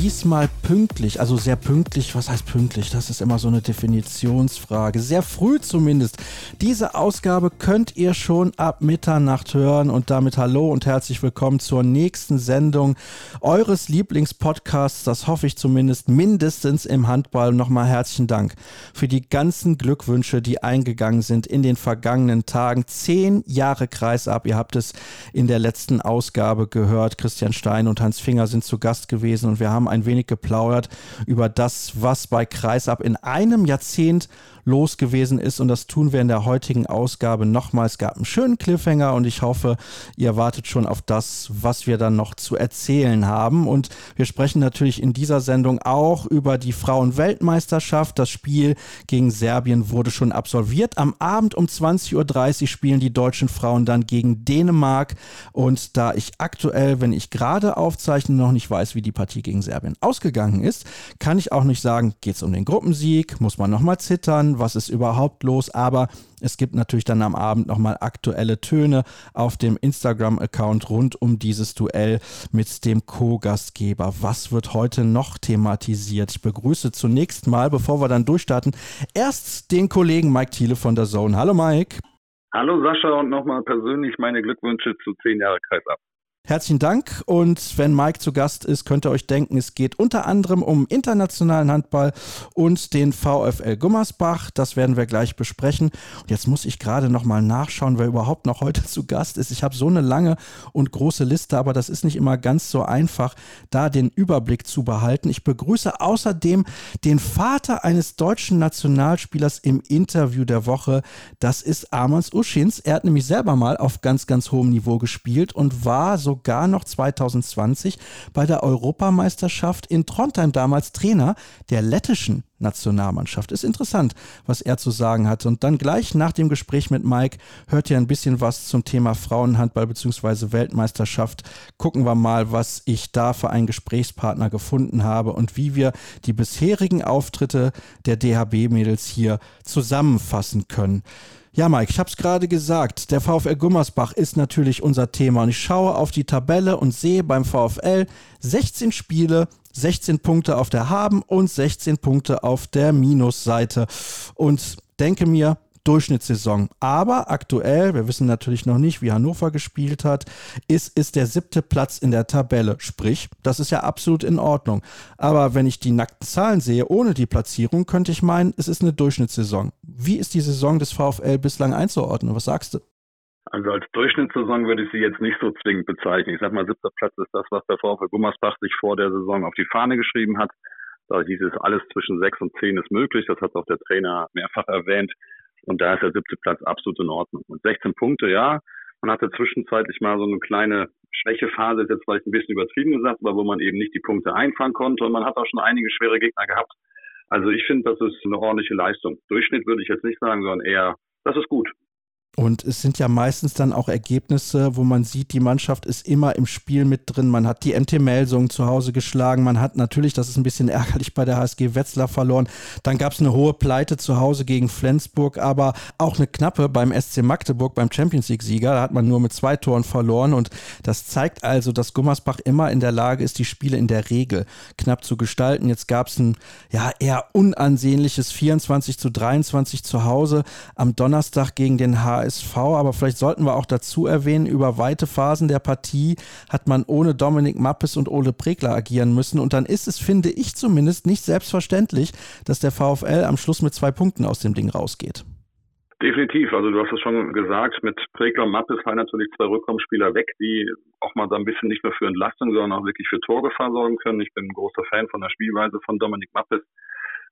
Diesmal pünktlich, also sehr pünktlich, was heißt pünktlich? Das ist immer so eine Definitionsfrage. Sehr früh zumindest. Diese Ausgabe könnt ihr schon ab Mitternacht hören und damit hallo und herzlich willkommen zur nächsten Sendung eures Lieblingspodcasts. Das hoffe ich zumindest mindestens im Handball. Nochmal herzlichen Dank für die ganzen Glückwünsche, die eingegangen sind in den vergangenen Tagen. Zehn Jahre Kreisab. Ihr habt es in der letzten Ausgabe gehört. Christian Stein und Hans Finger sind zu Gast gewesen und wir haben ein wenig geplaudert über das, was bei Kreisab in einem Jahrzehnt los gewesen ist. Und das tun wir in der heutigen Ausgabe nochmal. Es gab einen schönen Cliffhanger und ich hoffe, ihr wartet schon auf das, was wir dann noch zu erzählen haben. Und wir sprechen natürlich in dieser Sendung auch über die Frauenweltmeisterschaft. Das Spiel gegen Serbien wurde schon absolviert. Am Abend um 20.30 Uhr spielen die deutschen Frauen dann gegen Dänemark. Und da ich aktuell, wenn ich gerade aufzeichne, noch nicht weiß, wie die Partie gegen Serbien ausgegangen ist, kann ich auch nicht sagen, geht es um den Gruppensieg, muss man nochmal zittern, was ist überhaupt los, aber es gibt natürlich dann am Abend nochmal aktuelle Töne auf dem Instagram-Account rund um dieses Duell mit dem Co-Gastgeber. Was wird heute noch thematisiert? Ich begrüße zunächst mal, bevor wir dann durchstarten, erst den Kollegen Mike Thiele von der Zone. Hallo Mike. Hallo Sascha und nochmal persönlich meine Glückwünsche zu zehn Jahre Kreis ab. Herzlichen Dank. Und wenn Mike zu Gast ist, könnt ihr euch denken, es geht unter anderem um internationalen Handball und den VfL Gummersbach. Das werden wir gleich besprechen. Und jetzt muss ich gerade noch mal nachschauen, wer überhaupt noch heute zu Gast ist. Ich habe so eine lange und große Liste, aber das ist nicht immer ganz so einfach, da den Überblick zu behalten. Ich begrüße außerdem den Vater eines deutschen Nationalspielers im Interview der Woche. Das ist Armans Uschins. Er hat nämlich selber mal auf ganz, ganz hohem Niveau gespielt und war so sogar noch 2020 bei der Europameisterschaft in Trondheim damals Trainer der lettischen Nationalmannschaft. Ist interessant, was er zu sagen hat. Und dann gleich nach dem Gespräch mit Mike hört ihr ein bisschen was zum Thema Frauenhandball bzw. Weltmeisterschaft. Gucken wir mal, was ich da für einen Gesprächspartner gefunden habe und wie wir die bisherigen Auftritte der DHB-Mädels hier zusammenfassen können. Ja, Mike, ich habe es gerade gesagt, der VfL Gummersbach ist natürlich unser Thema und ich schaue auf die Tabelle und sehe beim VfL 16 Spiele, 16 Punkte auf der Haben und 16 Punkte auf der Minusseite. Und denke mir, Durchschnittssaison. Aber aktuell, wir wissen natürlich noch nicht, wie Hannover gespielt hat, ist, ist der siebte Platz in der Tabelle. Sprich, das ist ja absolut in Ordnung. Aber wenn ich die nackten Zahlen sehe, ohne die Platzierung, könnte ich meinen, es ist eine Durchschnittssaison. Wie ist die Saison des VfL bislang einzuordnen? Was sagst du? Also als Durchschnittssaison würde ich sie jetzt nicht so zwingend bezeichnen. Ich sag mal, siebter Platz ist das, was der VfL Gummersbach sich vor der Saison auf die Fahne geschrieben hat. Da hieß es, alles zwischen sechs und zehn ist möglich. Das hat auch der Trainer mehrfach erwähnt. Und da ist der siebte Platz absolut in Ordnung. Und 16 Punkte, ja. Man hatte zwischenzeitlich mal so eine kleine Schwächephase, ist jetzt vielleicht ein bisschen übertrieben gesagt, aber wo man eben nicht die Punkte einfangen konnte. Und man hat auch schon einige schwere Gegner gehabt. Also ich finde, das ist eine ordentliche Leistung. Durchschnitt würde ich jetzt nicht sagen, sondern eher, das ist gut. Und es sind ja meistens dann auch Ergebnisse, wo man sieht, die Mannschaft ist immer im Spiel mit drin. Man hat die MT Melsung zu Hause geschlagen. Man hat natürlich, das ist ein bisschen ärgerlich, bei der HSG Wetzlar verloren. Dann gab es eine hohe Pleite zu Hause gegen Flensburg, aber auch eine knappe beim SC Magdeburg, beim Champions League-Sieger. Da hat man nur mit zwei Toren verloren. Und das zeigt also, dass Gummersbach immer in der Lage ist, die Spiele in der Regel knapp zu gestalten. Jetzt gab es ein ja, eher unansehnliches 24 zu 23 zu Hause am Donnerstag gegen den HSG. HSV, aber vielleicht sollten wir auch dazu erwähnen, über weite Phasen der Partie hat man ohne Dominik Mappes und Ole Pregler agieren müssen. Und dann ist es, finde ich zumindest, nicht selbstverständlich, dass der VfL am Schluss mit zwei Punkten aus dem Ding rausgeht. Definitiv. Also du hast es schon gesagt, mit Pregler und Mappes fallen natürlich zwei Rückkommensspieler weg, die auch mal so ein bisschen nicht nur für Entlastung, sondern auch wirklich für Torgefahr sorgen können. Ich bin ein großer Fan von der Spielweise von Dominik Mappes.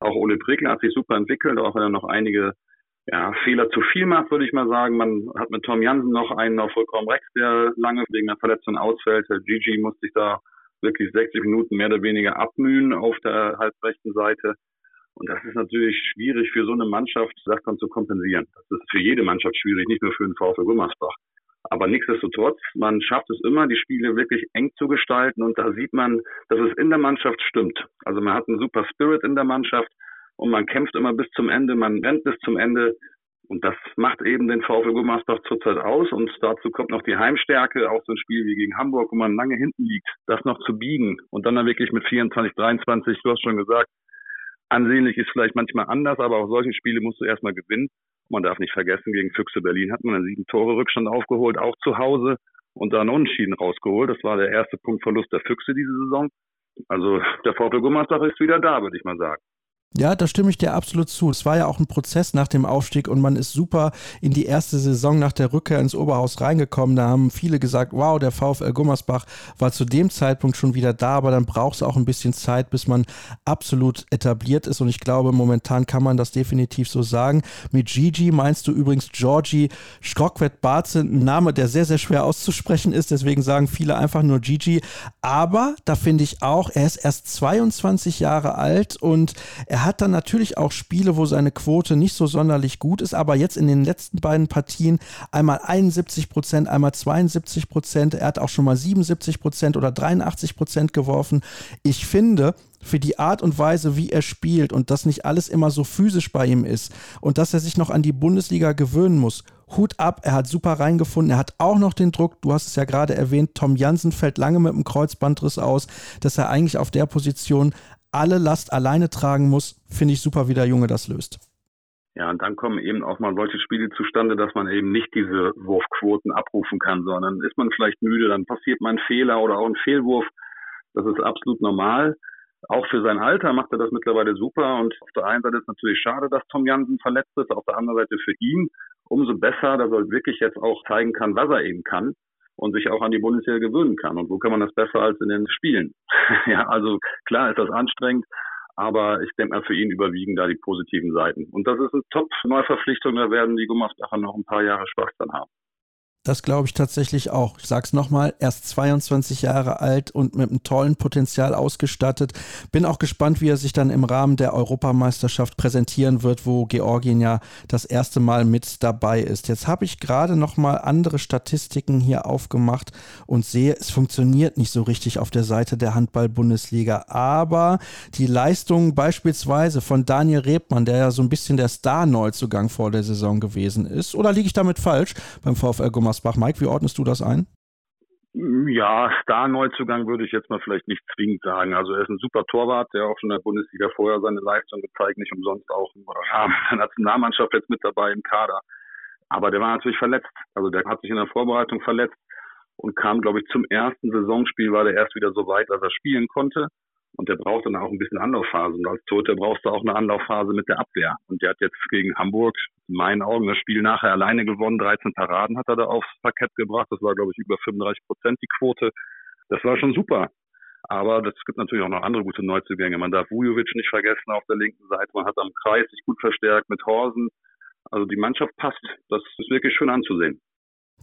Auch Ole Pregler hat sich super entwickelt, auch wenn er noch einige ja, Fehler zu viel macht, würde ich mal sagen. Man hat mit Tom Jansen noch einen auf vollkommen Rex, der lange wegen einer Verletzung ausfällt. Der Gigi muss sich da wirklich 60 Minuten mehr oder weniger abmühen auf der halbrechten Seite. Und das ist natürlich schwierig für so eine Mannschaft, das dann zu kompensieren. Das ist für jede Mannschaft schwierig, nicht nur für den VfL Gummersbach. Aber nichtsdestotrotz, man schafft es immer, die Spiele wirklich eng zu gestalten und da sieht man, dass es in der Mannschaft stimmt. Also man hat einen super Spirit in der Mannschaft und man kämpft immer bis zum Ende, man rennt bis zum Ende und das macht eben den VfL Gummersbach zurzeit aus und dazu kommt noch die Heimstärke, auch so ein Spiel wie gegen Hamburg, wo man lange hinten liegt, das noch zu biegen und dann dann wirklich mit 24, 23, du hast schon gesagt, ansehnlich ist vielleicht manchmal anders, aber auch solche Spiele musst du erstmal gewinnen. Man darf nicht vergessen, gegen Füchse Berlin hat man einen sieben Tore Rückstand aufgeholt, auch zu Hause und dann Unentschieden rausgeholt. Das war der erste Punktverlust der Füchse diese Saison. Also der VfL Gummersbach ist wieder da, würde ich mal sagen. Ja, da stimme ich dir absolut zu. Es war ja auch ein Prozess nach dem Aufstieg und man ist super in die erste Saison nach der Rückkehr ins Oberhaus reingekommen. Da haben viele gesagt, wow, der VfL Gummersbach war zu dem Zeitpunkt schon wieder da, aber dann braucht es auch ein bisschen Zeit, bis man absolut etabliert ist. Und ich glaube, momentan kann man das definitiv so sagen. Mit Gigi meinst du übrigens Georgi Skrokwet Barze, ein Name, der sehr, sehr schwer auszusprechen ist. Deswegen sagen viele einfach nur Gigi. Aber da finde ich auch, er ist erst 22 Jahre alt und er er hat dann natürlich auch Spiele, wo seine Quote nicht so sonderlich gut ist, aber jetzt in den letzten beiden Partien einmal 71 Prozent, einmal 72 Prozent. Er hat auch schon mal 77 Prozent oder 83 Prozent geworfen. Ich finde, für die Art und Weise, wie er spielt und dass nicht alles immer so physisch bei ihm ist und dass er sich noch an die Bundesliga gewöhnen muss. Hut ab, er hat super reingefunden. Er hat auch noch den Druck, du hast es ja gerade erwähnt, Tom Jansen fällt lange mit dem Kreuzbandriss aus, dass er eigentlich auf der Position alle Last alleine tragen muss, finde ich super, wie der Junge das löst. Ja, und dann kommen eben auch mal solche Spiele zustande, dass man eben nicht diese Wurfquoten abrufen kann, sondern ist man vielleicht müde, dann passiert mal ein Fehler oder auch ein Fehlwurf. Das ist absolut normal. Auch für sein Alter macht er das mittlerweile super. Und auf der einen Seite ist natürlich schade, dass Tom Jansen verletzt ist. Auf der anderen Seite für ihn umso besser, dass er wirklich jetzt auch zeigen kann, was er eben kann und sich auch an die Bundesliga gewöhnen kann. Und wo kann man das besser als in den Spielen? ja, also klar ist das anstrengend, aber ich denke mal, für ihn überwiegen da die positiven Seiten. Und das ist eine Top-Neuverpflichtung, da werden die Gummersbacher noch ein paar Jahre Spaß dran haben. Das glaube ich tatsächlich auch. Ich sage es nochmal, erst 22 Jahre alt und mit einem tollen Potenzial ausgestattet. Bin auch gespannt, wie er sich dann im Rahmen der Europameisterschaft präsentieren wird, wo Georgien ja das erste Mal mit dabei ist. Jetzt habe ich gerade nochmal andere Statistiken hier aufgemacht und sehe, es funktioniert nicht so richtig auf der Seite der Handball-Bundesliga. Aber die Leistung beispielsweise von Daniel Rebmann, der ja so ein bisschen der Star-Neuzugang vor der Saison gewesen ist, oder liege ich damit falsch beim VfL Gummers Gummersbach. Mike, wie ordnest du das ein? Ja, Star-Neuzugang würde ich jetzt mal vielleicht nicht zwingend sagen. Also er ist ein super Torwart, der auch schon in der Bundesliga vorher seine Leistung gezeigt, nicht umsonst auch in der Nationalmannschaft jetzt mit dabei im Kader. Aber der war natürlich verletzt. Also der hat sich in der Vorbereitung verletzt und kam, glaube ich, zum ersten Saisonspiel, war der erst wieder so weit, dass er spielen konnte. Und der braucht dann auch ein bisschen Anlaufphase. Und als Tote brauchst du auch eine Anlaufphase mit der Abwehr. Und der hat jetzt gegen Hamburg in meinen Augen das Spiel nachher alleine gewonnen. 13 Paraden hat er da aufs Parkett gebracht. Das war, glaube ich, über 35 Prozent die Quote. Das war schon super. Aber es gibt natürlich auch noch andere gute Neuzugänge. Man darf Vujovic nicht vergessen auf der linken Seite. Man hat am Kreis sich gut verstärkt mit Horsen. Also die Mannschaft passt. Das ist wirklich schön anzusehen.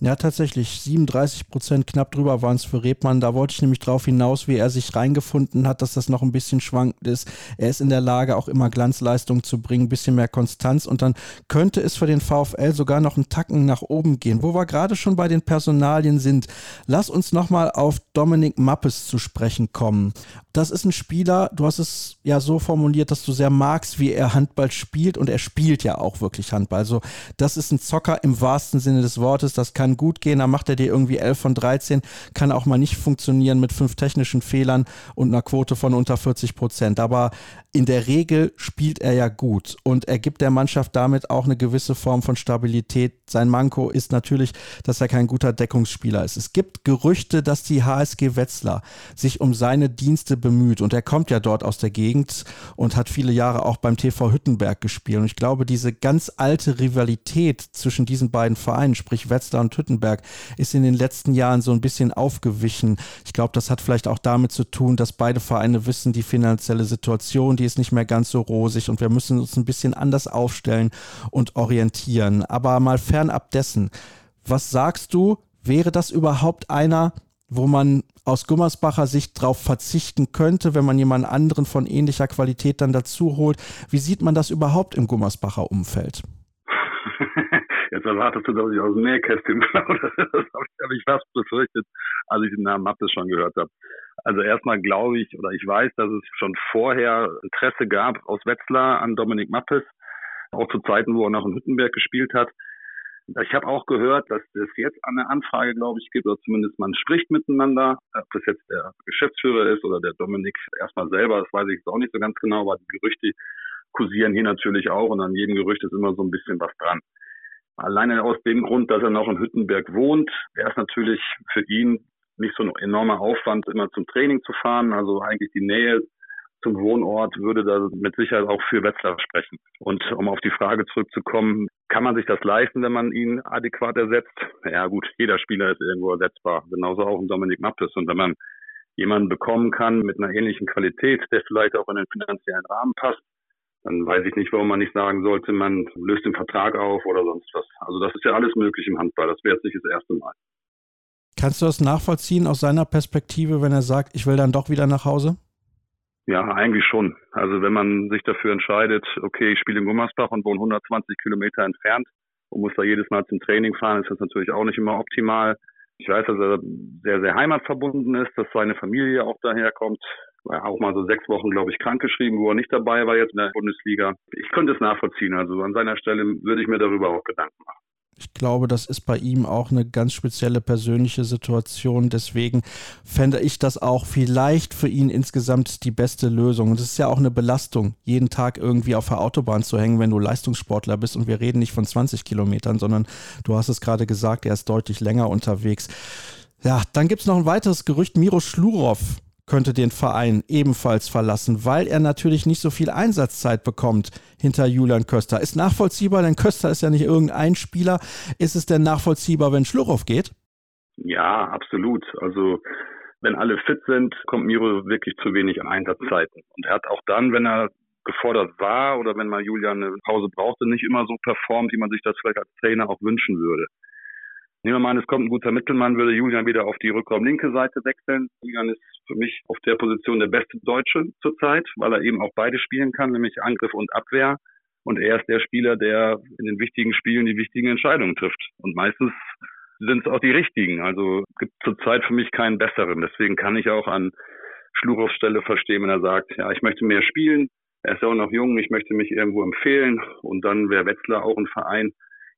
Ja, tatsächlich. 37 Prozent knapp drüber waren es für Rebmann. Da wollte ich nämlich drauf hinaus, wie er sich reingefunden hat, dass das noch ein bisschen schwankend ist. Er ist in der Lage, auch immer Glanzleistung zu bringen, ein bisschen mehr Konstanz. Und dann könnte es für den VfL sogar noch einen Tacken nach oben gehen. Wo wir gerade schon bei den Personalien sind, lass uns nochmal auf Dominik Mappes zu sprechen kommen. Das ist ein Spieler, du hast es ja so formuliert, dass du sehr magst, wie er Handball spielt. Und er spielt ja auch wirklich Handball. Also, das ist ein Zocker im wahrsten Sinne des Wortes. Das kann kann gut gehen, dann macht er dir irgendwie 11 von 13, kann auch mal nicht funktionieren mit fünf technischen Fehlern und einer Quote von unter 40 Prozent. Aber in der Regel spielt er ja gut und er gibt der Mannschaft damit auch eine gewisse Form von Stabilität. Sein Manko ist natürlich, dass er kein guter Deckungsspieler ist. Es gibt Gerüchte, dass die HSG Wetzlar sich um seine Dienste bemüht und er kommt ja dort aus der Gegend und hat viele Jahre auch beim TV Hüttenberg gespielt. Und ich glaube, diese ganz alte Rivalität zwischen diesen beiden Vereinen, sprich Wetzlar und Hüttenberg, ist in den letzten Jahren so ein bisschen aufgewichen. Ich glaube, das hat vielleicht auch damit zu tun, dass beide Vereine wissen, die finanzielle Situation, die ist nicht mehr ganz so rosig und wir müssen uns ein bisschen anders aufstellen und orientieren. Aber mal fernab dessen, was sagst du, wäre das überhaupt einer, wo man aus Gummersbacher Sicht darauf verzichten könnte, wenn man jemanden anderen von ähnlicher Qualität dann dazu holt. Wie sieht man das überhaupt im Gummersbacher Umfeld? Jetzt erwartest du, dass ich aus dem Nähkästchen plaudere. Das habe ich fast befürchtet, als ich den Namen Mappes schon gehört habe. Also erstmal glaube ich oder ich weiß, dass es schon vorher Interesse gab aus Wetzlar an Dominik Mappes, auch zu Zeiten, wo er noch in Hüttenberg gespielt hat. Ich habe auch gehört, dass es jetzt eine Anfrage, glaube ich, gibt, oder zumindest man spricht miteinander, ob das jetzt der Geschäftsführer ist oder der Dominik erstmal selber, das weiß ich jetzt auch nicht so ganz genau, aber die Gerüchte kursieren hier natürlich auch und an jedem Gerücht ist immer so ein bisschen was dran. Alleine aus dem Grund, dass er noch in Hüttenberg wohnt, wäre es natürlich für ihn nicht so ein enormer Aufwand, immer zum Training zu fahren. Also eigentlich die Nähe zum Wohnort würde da mit Sicherheit auch für Wetzlar sprechen. Und um auf die Frage zurückzukommen, kann man sich das leisten, wenn man ihn adäquat ersetzt? Ja gut, jeder Spieler ist irgendwo ersetzbar, genauso auch ein Dominik Mappes. Und wenn man jemanden bekommen kann mit einer ähnlichen Qualität, der vielleicht auch in den finanziellen Rahmen passt, dann weiß ich nicht, warum man nicht sagen sollte, man löst den Vertrag auf oder sonst was. Also das ist ja alles möglich im Handball. Das wäre jetzt nicht das erste Mal. Kannst du das nachvollziehen aus seiner Perspektive, wenn er sagt, ich will dann doch wieder nach Hause? Ja, eigentlich schon. Also wenn man sich dafür entscheidet, okay, ich spiele in Gummersbach und wohne 120 Kilometer entfernt und muss da jedes Mal zum Training fahren, ist das natürlich auch nicht immer optimal. Ich weiß, dass er sehr, sehr heimatverbunden ist, dass seine Familie auch daherkommt. Auch mal so sechs Wochen, glaube ich, krankgeschrieben, wo er nicht dabei war jetzt in der Bundesliga. Ich könnte es nachvollziehen. Also an seiner Stelle würde ich mir darüber auch Gedanken machen. Ich glaube, das ist bei ihm auch eine ganz spezielle persönliche Situation. Deswegen fände ich das auch vielleicht für ihn insgesamt die beste Lösung. Und es ist ja auch eine Belastung, jeden Tag irgendwie auf der Autobahn zu hängen, wenn du Leistungssportler bist. Und wir reden nicht von 20 Kilometern, sondern du hast es gerade gesagt, er ist deutlich länger unterwegs. Ja, dann gibt es noch ein weiteres Gerücht. Miro Schlurov könnte den Verein ebenfalls verlassen, weil er natürlich nicht so viel Einsatzzeit bekommt hinter Julian Köster. Ist nachvollziehbar, denn Köster ist ja nicht irgendein Spieler. Ist es denn nachvollziehbar, wenn Schluchow geht? Ja, absolut. Also wenn alle fit sind, kommt Miro wirklich zu wenig Einsatzzeiten. Und er hat auch dann, wenn er gefordert war oder wenn mal Julian eine Pause brauchte, nicht immer so performt, wie man sich das vielleicht als Trainer auch wünschen würde. Nehmen wir mal an, es kommt ein guter Mittelmann, würde Julian wieder auf die Rückraum-linke Seite wechseln. Julian ist für mich auf der Position der beste Deutsche zurzeit, weil er eben auch beide spielen kann, nämlich Angriff und Abwehr. Und er ist der Spieler, der in den wichtigen Spielen die wichtigen Entscheidungen trifft. Und meistens sind es auch die richtigen. Also gibt zurzeit für mich keinen besseren. Deswegen kann ich auch an Schlurows Stelle verstehen, wenn er sagt, ja, ich möchte mehr spielen. Er ist ja auch noch jung, ich möchte mich irgendwo empfehlen. Und dann wäre Wetzlar auch ein Verein,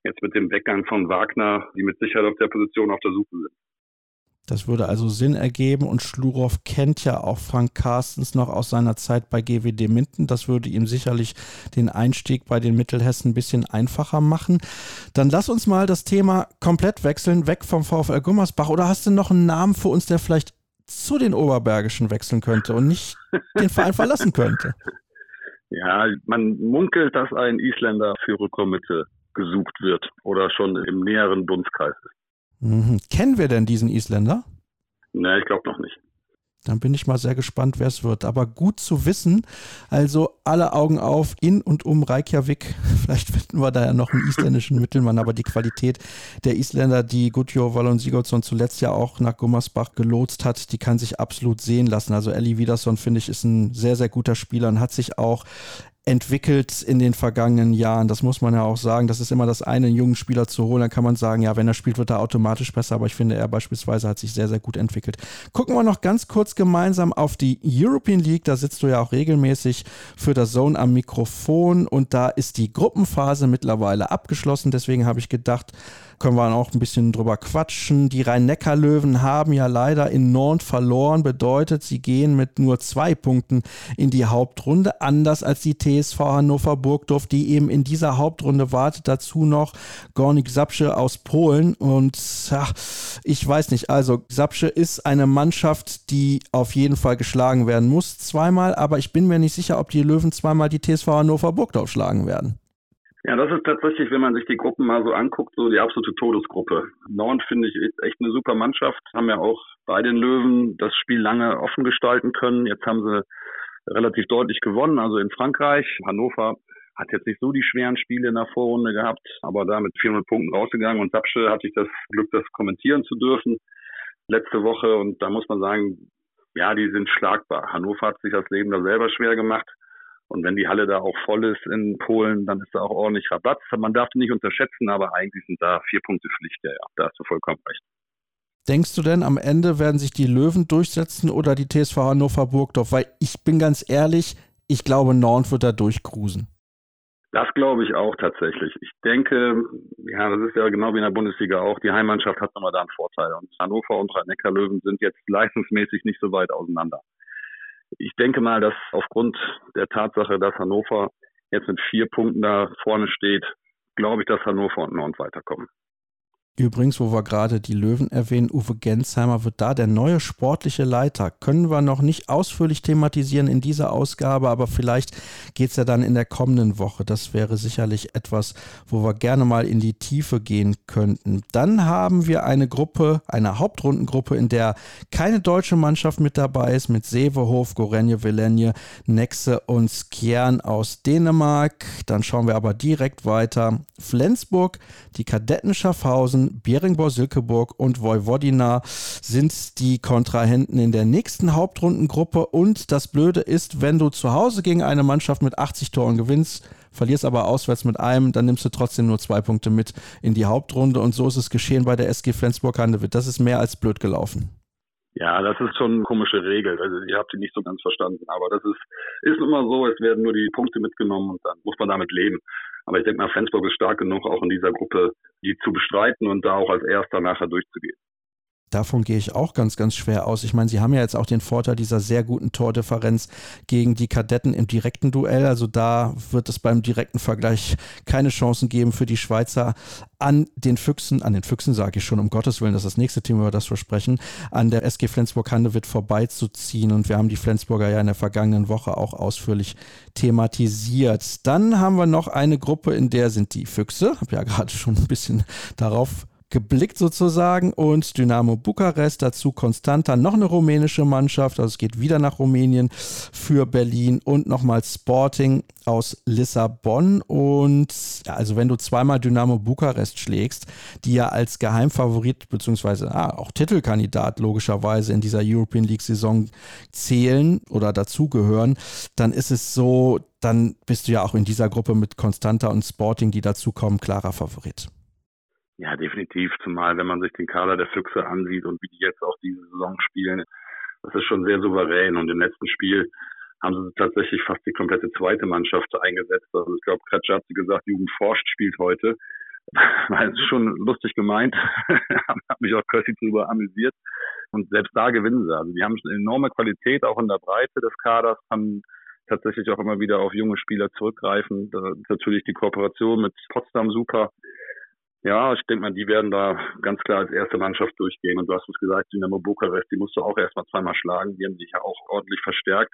jetzt mit dem Weggang von Wagner, die mit Sicherheit auf der Position auf der Suche sind. Das würde also Sinn ergeben und Schlurow kennt ja auch Frank Carstens noch aus seiner Zeit bei GWD Minden. Das würde ihm sicherlich den Einstieg bei den Mittelhessen ein bisschen einfacher machen. Dann lass uns mal das Thema komplett wechseln, weg vom VfL Gummersbach. Oder hast du noch einen Namen für uns, der vielleicht zu den Oberbergischen wechseln könnte und nicht den Verein verlassen könnte? Ja, man munkelt, dass ein Isländer für Rückkommite gesucht wird oder schon im näheren Dunstkreis ist. Mhm. Kennen wir denn diesen Isländer? Ne, ich glaube noch nicht. Dann bin ich mal sehr gespannt, wer es wird. Aber gut zu wissen. Also alle Augen auf in und um Reykjavik. Vielleicht finden wir da ja noch einen isländischen Mittelmann. Aber die Qualität der Isländer, die Gudjo Wallon Sigurdsson zuletzt ja auch nach Gummersbach gelotst hat, die kann sich absolut sehen lassen. Also Ellie Wiederson, finde ich, ist ein sehr, sehr guter Spieler und hat sich auch entwickelt in den vergangenen Jahren. Das muss man ja auch sagen. Das ist immer das eine, einen jungen Spieler zu holen. Dann kann man sagen, ja, wenn er spielt, wird er automatisch besser. Aber ich finde, er beispielsweise hat sich sehr, sehr gut entwickelt. Gucken wir noch ganz kurz gemeinsam auf die European League. Da sitzt du ja auch regelmäßig für das Zone am Mikrofon. Und da ist die Gruppenphase mittlerweile abgeschlossen. Deswegen habe ich gedacht, können wir auch ein bisschen drüber quatschen. Die Rhein-Neckar-Löwen haben ja leider in Nantes verloren, bedeutet, sie gehen mit nur zwei Punkten in die Hauptrunde, anders als die TSV Hannover Burgdorf, die eben in dieser Hauptrunde wartet. Dazu noch Gornik Sapsche aus Polen und ja, ich weiß nicht, also Sapsche ist eine Mannschaft, die auf jeden Fall geschlagen werden muss, zweimal, aber ich bin mir nicht sicher, ob die Löwen zweimal die TSV Hannover Burgdorf schlagen werden. Ja, das ist tatsächlich, wenn man sich die Gruppen mal so anguckt, so die absolute Todesgruppe. Nord finde ich ist echt eine super Mannschaft, haben ja auch bei den Löwen das Spiel lange offen gestalten können. Jetzt haben sie relativ deutlich gewonnen, also in Frankreich. Hannover hat jetzt nicht so die schweren Spiele in der Vorrunde gehabt, aber da mit 400 Punkten rausgegangen und Sapsche hatte ich das Glück, das kommentieren zu dürfen. letzte Woche und da muss man sagen, ja, die sind schlagbar. Hannover hat sich das Leben da selber schwer gemacht. Und wenn die Halle da auch voll ist in Polen, dann ist da auch ordentlich Rabatt. Man darf nicht unterschätzen, aber eigentlich sind da vier Punkte Pflicht. Ja, ja, da hast du vollkommen recht. Denkst du denn, am Ende werden sich die Löwen durchsetzen oder die TSV Hannover Burgdorf? Weil ich bin ganz ehrlich, ich glaube, Nord wird da durchcruisen. Das glaube ich auch tatsächlich. Ich denke, ja, das ist ja genau wie in der Bundesliga auch. Die Heimmannschaft hat nochmal da einen Vorteil. Und Hannover und Rhein-Neckar-Löwen sind jetzt leistungsmäßig nicht so weit auseinander. Ich denke mal, dass aufgrund der Tatsache, dass Hannover jetzt mit vier Punkten da vorne steht, glaube ich, dass Hannover und Nord weiterkommen. Übrigens, wo wir gerade die Löwen erwähnen, Uwe Gensheimer wird da der neue sportliche Leiter. Können wir noch nicht ausführlich thematisieren in dieser Ausgabe, aber vielleicht geht es ja dann in der kommenden Woche. Das wäre sicherlich etwas, wo wir gerne mal in die Tiefe gehen könnten. Dann haben wir eine Gruppe, eine Hauptrundengruppe, in der keine deutsche Mannschaft mit dabei ist, mit Sevehof, Gorenje, Velenje, Nexe und Skjern aus Dänemark. Dann schauen wir aber direkt weiter. Flensburg, die Kadetten Schaffhausen, Beringborg-Silkeborg und Vojvodina sind die Kontrahenten in der nächsten Hauptrundengruppe. Und das Blöde ist, wenn du zu Hause gegen eine Mannschaft mit 80 Toren gewinnst, verlierst aber auswärts mit einem, dann nimmst du trotzdem nur zwei Punkte mit in die Hauptrunde. Und so ist es geschehen bei der SG Flensburg-Handewitt. Das ist mehr als blöd gelaufen. Ja, das ist schon eine komische Regel. Also ihr habt sie nicht so ganz verstanden. Aber das ist, ist immer so, es werden nur die Punkte mitgenommen und dann muss man damit leben. Aber ich denke mal, Flensburg ist stark genug, auch in dieser Gruppe die zu bestreiten und da auch als erster nachher durchzugehen. Davon gehe ich auch ganz, ganz schwer aus. Ich meine, sie haben ja jetzt auch den Vorteil dieser sehr guten Tordifferenz gegen die Kadetten im direkten Duell. Also da wird es beim direkten Vergleich keine Chancen geben für die Schweizer an den Füchsen, an den Füchsen sage ich schon, um Gottes Willen, das ist das nächste Thema, über das wir sprechen, an der SG Flensburg-Handewitt vorbeizuziehen. Und wir haben die Flensburger ja in der vergangenen Woche auch ausführlich thematisiert. Dann haben wir noch eine Gruppe, in der sind die Füchse, habe ja gerade schon ein bisschen darauf geblickt sozusagen und Dynamo Bukarest, dazu Constanta, noch eine rumänische Mannschaft, also es geht wieder nach Rumänien für Berlin und nochmal Sporting aus Lissabon und ja, also wenn du zweimal Dynamo Bukarest schlägst, die ja als Geheimfavorit beziehungsweise ah, auch Titelkandidat logischerweise in dieser European League Saison zählen oder dazugehören, dann ist es so, dann bist du ja auch in dieser Gruppe mit Constanta und Sporting, die dazukommen, klarer Favorit. Ja, definitiv. Zumal, wenn man sich den Kader der Füchse ansieht und wie die jetzt auch diese Saison spielen, das ist schon sehr souverän. Und im letzten Spiel haben sie tatsächlich fast die komplette zweite Mannschaft eingesetzt. Also ich glaube, Kretscher hat sie gesagt, Jugend forscht spielt heute. Weil es schon lustig gemeint. hat mich auch Kössi drüber amüsiert. Und selbst da gewinnen sie. Also die haben eine enorme Qualität, auch in der Breite des Kaders, haben tatsächlich auch immer wieder auf junge Spieler zurückgreifen. Da ist natürlich die Kooperation mit Potsdam super. Ja, ich denke mal, die werden da ganz klar als erste Mannschaft durchgehen. Und du hast es gesagt, Dynamo Bukarest, die musst du auch erstmal zweimal schlagen. Die haben sich ja auch ordentlich verstärkt.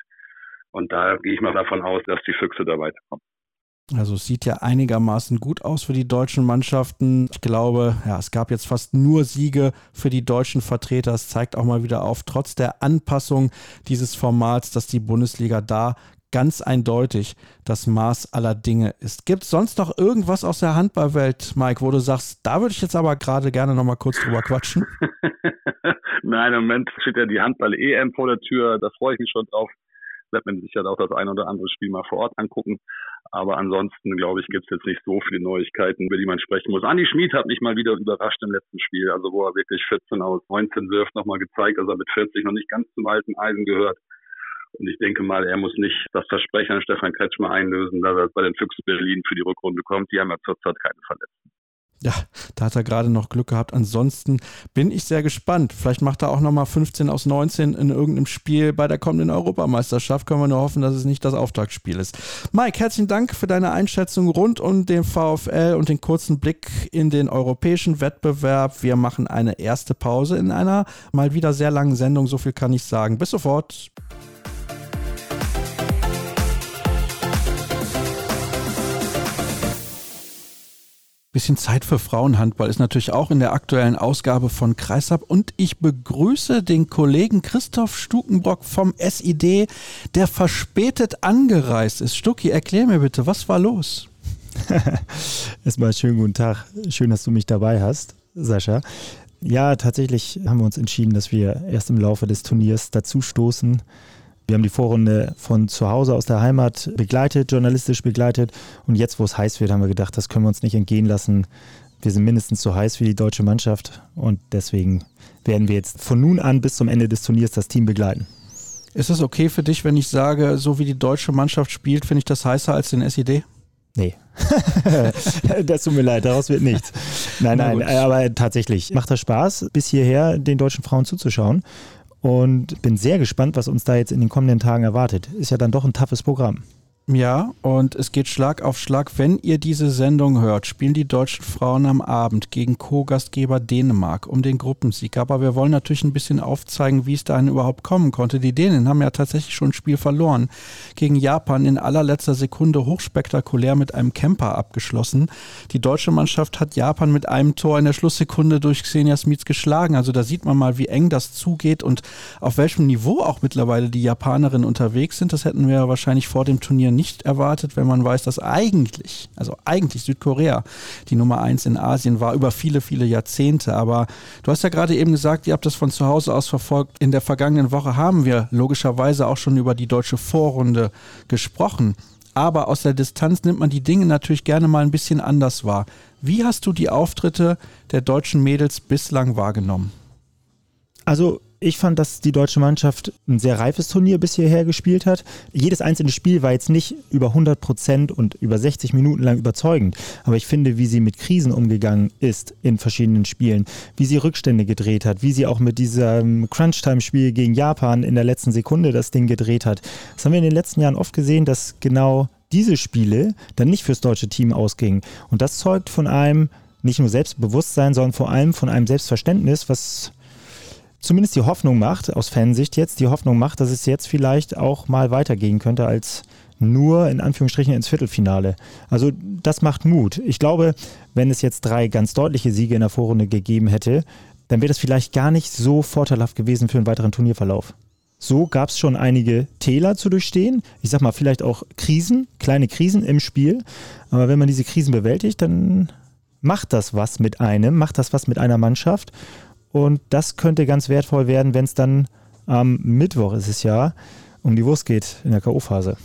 Und da gehe ich mal davon aus, dass die Füchse da weiterkommen. Also es sieht ja einigermaßen gut aus für die deutschen Mannschaften. Ich glaube, ja, es gab jetzt fast nur Siege für die deutschen Vertreter. Es zeigt auch mal wieder auf, trotz der Anpassung dieses Formats, dass die Bundesliga da ganz eindeutig das Maß aller Dinge ist. Gibt es sonst noch irgendwas aus der Handballwelt, Mike, wo du sagst, da würde ich jetzt aber gerade gerne noch mal kurz drüber quatschen? Nein, im Moment steht ja die Handball-EM vor der Tür, da freue ich mich schon drauf. Wird man sich ja auch das ein oder andere Spiel mal vor Ort angucken. Aber ansonsten, glaube ich, gibt es jetzt nicht so viele Neuigkeiten, über die man sprechen muss. Andi Schmid hat mich mal wieder überrascht im letzten Spiel, also wo er wirklich 14 aus 19 wirft, nochmal gezeigt, dass er mit 40 noch nicht ganz zum alten Eisen gehört. Und ich denke mal, er muss nicht das Versprechen an Stefan Kretschmer einlösen, dass er bei den Füchsen Berlin für die Rückrunde kommt. Die haben ja zurzeit keine Verletzten. Ja, da hat er gerade noch Glück gehabt. Ansonsten bin ich sehr gespannt. Vielleicht macht er auch nochmal 15 aus 19 in irgendeinem Spiel bei der kommenden Europameisterschaft. Können wir nur hoffen, dass es nicht das Auftaktspiel ist. Mike, herzlichen Dank für deine Einschätzung rund um den VfL und den kurzen Blick in den europäischen Wettbewerb. Wir machen eine erste Pause in einer mal wieder sehr langen Sendung. So viel kann ich sagen. Bis sofort. Bisschen Zeit für Frauenhandball ist natürlich auch in der aktuellen Ausgabe von Kreisab und ich begrüße den Kollegen Christoph Stukenbrock vom SID, der verspätet angereist ist. Stucki, erklär mir bitte, was war los? Erstmal schönen guten Tag. Schön, dass du mich dabei hast, Sascha. Ja, tatsächlich haben wir uns entschieden, dass wir erst im Laufe des Turniers dazu stoßen. Wir haben die Vorrunde von zu Hause aus der Heimat begleitet, journalistisch begleitet. Und jetzt, wo es heiß wird, haben wir gedacht, das können wir uns nicht entgehen lassen. Wir sind mindestens so heiß wie die deutsche Mannschaft und deswegen werden wir jetzt von nun an bis zum Ende des Turniers das Team begleiten. Ist es okay für dich, wenn ich sage, so wie die deutsche Mannschaft spielt, finde ich das heißer als den SED? Nee. das tut mir leid, daraus wird nichts. Nein, nein, aber tatsächlich macht das Spaß, bis hierher den deutschen Frauen zuzuschauen. Und bin sehr gespannt, was uns da jetzt in den kommenden Tagen erwartet. Ist ja dann doch ein toughes Programm. Ja, und es geht Schlag auf Schlag. Wenn ihr diese Sendung hört, spielen die deutschen Frauen am Abend gegen Co-Gastgeber Dänemark um den Gruppensieg. Aber wir wollen natürlich ein bisschen aufzeigen, wie es dahin überhaupt kommen konnte. Die Dänen haben ja tatsächlich schon ein Spiel verloren. Gegen Japan in allerletzter Sekunde hochspektakulär mit einem Camper abgeschlossen. Die deutsche Mannschaft hat Japan mit einem Tor in der Schlusssekunde durch Xenia Smits geschlagen. Also da sieht man mal, wie eng das zugeht und auf welchem Niveau auch mittlerweile die Japanerinnen unterwegs sind. Das hätten wir wahrscheinlich vor dem Turnier nicht erwartet, wenn man weiß, dass eigentlich, also eigentlich Südkorea die Nummer eins in Asien war über viele, viele Jahrzehnte. Aber du hast ja gerade eben gesagt, ihr habt das von zu Hause aus verfolgt. In der vergangenen Woche haben wir logischerweise auch schon über die deutsche Vorrunde gesprochen. Aber aus der Distanz nimmt man die Dinge natürlich gerne mal ein bisschen anders wahr. Wie hast du die Auftritte der deutschen Mädels bislang wahrgenommen? Also ich fand, dass die deutsche Mannschaft ein sehr reifes Turnier bis hierher gespielt hat. Jedes einzelne Spiel war jetzt nicht über 100 Prozent und über 60 Minuten lang überzeugend. Aber ich finde, wie sie mit Krisen umgegangen ist in verschiedenen Spielen, wie sie Rückstände gedreht hat, wie sie auch mit diesem Crunch-Time-Spiel gegen Japan in der letzten Sekunde das Ding gedreht hat. Das haben wir in den letzten Jahren oft gesehen, dass genau diese Spiele dann nicht fürs deutsche Team ausgingen. Und das zeugt von einem nicht nur Selbstbewusstsein, sondern vor allem von einem Selbstverständnis, was zumindest die Hoffnung macht, aus Fansicht jetzt, die Hoffnung macht, dass es jetzt vielleicht auch mal weitergehen könnte als nur in Anführungsstrichen ins Viertelfinale. Also das macht Mut. Ich glaube, wenn es jetzt drei ganz deutliche Siege in der Vorrunde gegeben hätte, dann wäre das vielleicht gar nicht so vorteilhaft gewesen für einen weiteren Turnierverlauf. So gab es schon einige Täler zu durchstehen. Ich sag mal, vielleicht auch Krisen, kleine Krisen im Spiel. Aber wenn man diese Krisen bewältigt, dann macht das was mit einem, macht das was mit einer Mannschaft. Und das könnte ganz wertvoll werden, wenn es dann am Mittwoch ist es ja, um die Wurst geht in der K.O.-Phase.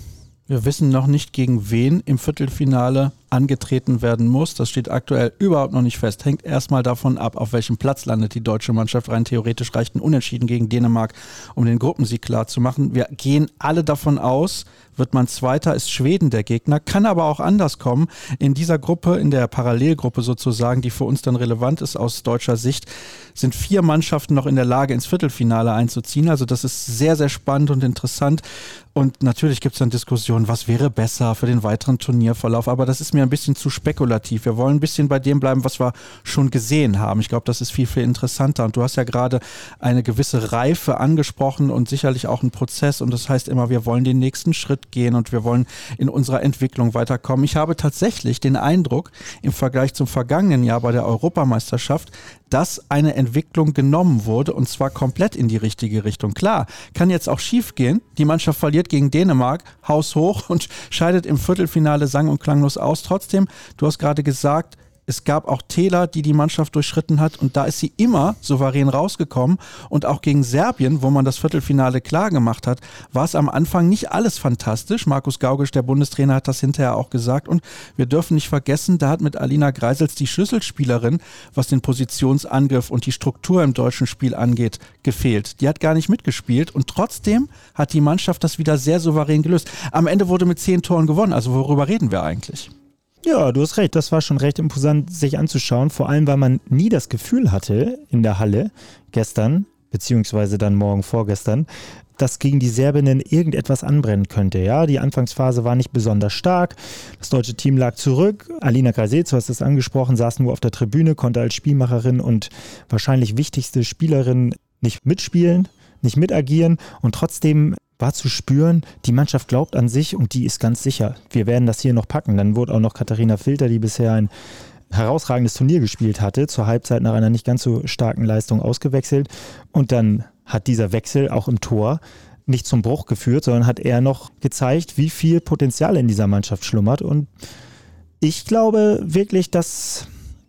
Wir wissen noch nicht, gegen wen im Viertelfinale angetreten werden muss. Das steht aktuell überhaupt noch nicht fest. Hängt erstmal davon ab, auf welchem Platz landet die deutsche Mannschaft. Rein theoretisch reicht ein Unentschieden gegen Dänemark, um den Gruppensieg klar zu machen. Wir gehen alle davon aus, wird man Zweiter, ist Schweden der Gegner. Kann aber auch anders kommen. In dieser Gruppe, in der Parallelgruppe sozusagen, die für uns dann relevant ist aus deutscher Sicht, sind vier Mannschaften noch in der Lage, ins Viertelfinale einzuziehen. Also das ist sehr, sehr spannend und interessant. Und natürlich gibt es dann Diskussionen, was wäre besser für den weiteren Turnierverlauf. Aber das ist mir ein bisschen zu spekulativ. Wir wollen ein bisschen bei dem bleiben, was wir schon gesehen haben. Ich glaube, das ist viel, viel interessanter. Und du hast ja gerade eine gewisse Reife angesprochen und sicherlich auch einen Prozess. Und das heißt immer, wir wollen den nächsten Schritt gehen und wir wollen in unserer Entwicklung weiterkommen. Ich habe tatsächlich den Eindruck, im Vergleich zum vergangenen Jahr bei der Europameisterschaft, dass eine Entwicklung genommen wurde und zwar komplett in die richtige Richtung. Klar, kann jetzt auch schief gehen. Die Mannschaft verliert gegen Dänemark, haushoch und scheidet im Viertelfinale sang- und klanglos aus. Trotzdem, du hast gerade gesagt, es gab auch Täler, die die Mannschaft durchschritten hat und da ist sie immer souverän rausgekommen und auch gegen Serbien, wo man das Viertelfinale klar gemacht hat, war es am Anfang nicht alles fantastisch. Markus Gaugisch, der Bundestrainer, hat das hinterher auch gesagt und wir dürfen nicht vergessen, da hat mit Alina Greisels die Schlüsselspielerin, was den Positionsangriff und die Struktur im deutschen Spiel angeht, gefehlt. Die hat gar nicht mitgespielt und trotzdem hat die Mannschaft das wieder sehr souverän gelöst. Am Ende wurde mit zehn Toren gewonnen, also worüber reden wir eigentlich? Ja, du hast recht. Das war schon recht imposant, sich anzuschauen. Vor allem, weil man nie das Gefühl hatte in der Halle gestern, beziehungsweise dann morgen vorgestern, dass gegen die Serbinnen irgendetwas anbrennen könnte. Ja, die Anfangsphase war nicht besonders stark. Das deutsche Team lag zurück. Alina Krajsez, du hast es angesprochen, saß nur auf der Tribüne, konnte als Spielmacherin und wahrscheinlich wichtigste Spielerin nicht mitspielen, nicht mitagieren und trotzdem war zu spüren, die Mannschaft glaubt an sich und die ist ganz sicher. Wir werden das hier noch packen. Dann wurde auch noch Katharina Filter, die bisher ein herausragendes Turnier gespielt hatte, zur Halbzeit nach einer nicht ganz so starken Leistung ausgewechselt. Und dann hat dieser Wechsel auch im Tor nicht zum Bruch geführt, sondern hat er noch gezeigt, wie viel Potenzial in dieser Mannschaft schlummert. Und ich glaube wirklich, dass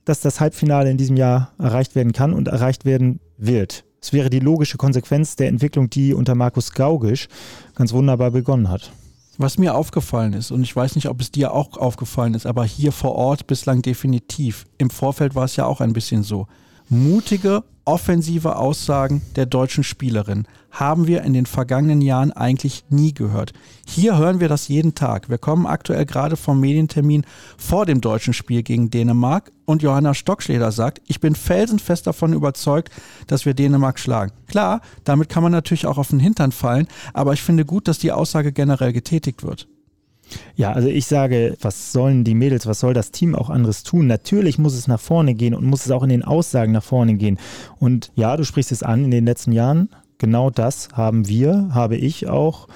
dass das Halbfinale in diesem Jahr erreicht werden kann und erreicht werden wird. Es wäre die logische Konsequenz der Entwicklung, die unter Markus Gaugisch ganz wunderbar begonnen hat. Was mir aufgefallen ist, und ich weiß nicht, ob es dir auch aufgefallen ist, aber hier vor Ort bislang definitiv. Im Vorfeld war es ja auch ein bisschen so. Mutige, offensive Aussagen der deutschen Spielerin haben wir in den vergangenen Jahren eigentlich nie gehört. Hier hören wir das jeden Tag. Wir kommen aktuell gerade vom Medientermin vor dem deutschen Spiel gegen Dänemark und Johanna Stockschleder sagt, ich bin felsenfest davon überzeugt, dass wir Dänemark schlagen. Klar, damit kann man natürlich auch auf den Hintern fallen, aber ich finde gut, dass die Aussage generell getätigt wird. Ja, also ich sage, was sollen die Mädels, was soll das Team auch anderes tun? Natürlich muss es nach vorne gehen und muss es auch in den Aussagen nach vorne gehen. Und ja, du sprichst es an, in den letzten Jahren, genau das haben wir, habe ich auch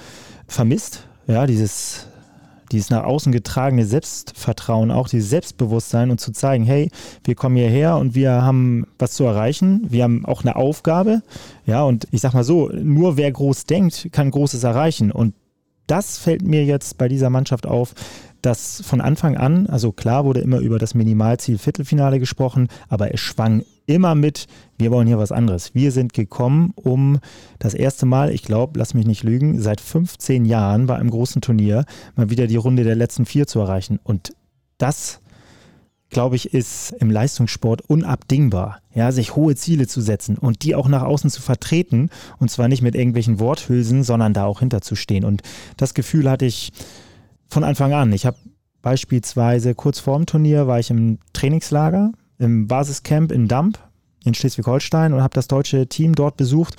vermisst. Ja, dieses, dieses nach außen getragene Selbstvertrauen, auch dieses Selbstbewusstsein und zu zeigen, hey, wir kommen hierher und wir haben was zu erreichen, wir haben auch eine Aufgabe. Ja, und ich sag mal so, nur wer groß denkt, kann Großes erreichen. Und das fällt mir jetzt bei dieser Mannschaft auf, dass von Anfang an, also klar wurde immer über das Minimalziel Viertelfinale gesprochen, aber es schwang immer mit, wir wollen hier was anderes. Wir sind gekommen, um das erste Mal, ich glaube, lass mich nicht lügen, seit 15 Jahren bei einem großen Turnier mal wieder die Runde der letzten vier zu erreichen. Und das glaube ich, ist im Leistungssport unabdingbar, ja, sich hohe Ziele zu setzen und die auch nach außen zu vertreten und zwar nicht mit irgendwelchen Worthülsen, sondern da auch hinterzustehen. Und das Gefühl hatte ich von Anfang an. Ich habe beispielsweise kurz vor dem Turnier war ich im Trainingslager, im Basiscamp in Damp in Schleswig-Holstein und habe das deutsche Team dort besucht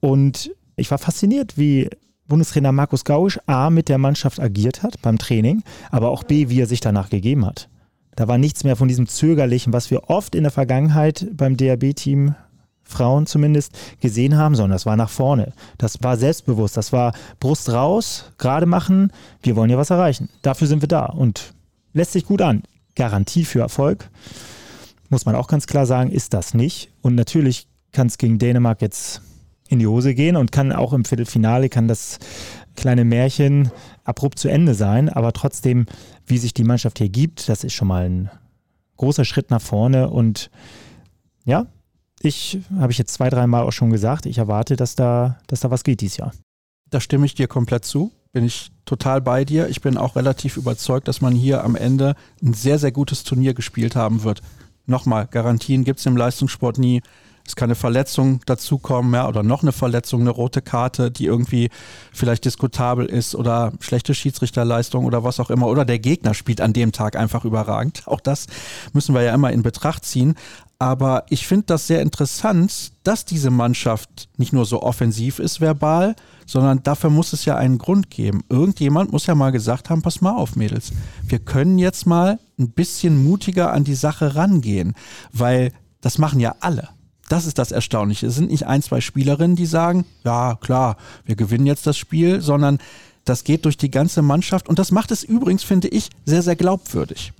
und ich war fasziniert, wie Bundestrainer Markus Gauisch A mit der Mannschaft agiert hat beim Training, aber auch B, wie er sich danach gegeben hat. Da war nichts mehr von diesem Zögerlichen, was wir oft in der Vergangenheit beim DRB-Team Frauen zumindest gesehen haben, sondern das war nach vorne. Das war selbstbewusst, das war Brust raus, gerade machen, wir wollen ja was erreichen. Dafür sind wir da und lässt sich gut an. Garantie für Erfolg, muss man auch ganz klar sagen, ist das nicht. Und natürlich kann es gegen Dänemark jetzt in die Hose gehen und kann auch im Viertelfinale, kann das kleine Märchen abrupt zu Ende sein, aber trotzdem, wie sich die Mannschaft hier gibt, das ist schon mal ein großer Schritt nach vorne und ja, ich habe ich jetzt zwei, dreimal auch schon gesagt, ich erwarte, dass da, dass da was geht dieses Jahr. Da stimme ich dir komplett zu. Bin ich total bei dir. Ich bin auch relativ überzeugt, dass man hier am Ende ein sehr, sehr gutes Turnier gespielt haben wird. Nochmal, Garantien gibt es im Leistungssport nie. Es kann eine Verletzung dazukommen, ja, oder noch eine Verletzung, eine rote Karte, die irgendwie vielleicht diskutabel ist oder schlechte Schiedsrichterleistung oder was auch immer. Oder der Gegner spielt an dem Tag einfach überragend. Auch das müssen wir ja immer in Betracht ziehen. Aber ich finde das sehr interessant, dass diese Mannschaft nicht nur so offensiv ist verbal, sondern dafür muss es ja einen Grund geben. Irgendjemand muss ja mal gesagt haben, pass mal auf, Mädels, wir können jetzt mal ein bisschen mutiger an die Sache rangehen, weil das machen ja alle. Das ist das Erstaunliche. Es sind nicht ein, zwei Spielerinnen, die sagen, ja klar, wir gewinnen jetzt das Spiel, sondern das geht durch die ganze Mannschaft und das macht es übrigens, finde ich, sehr, sehr glaubwürdig.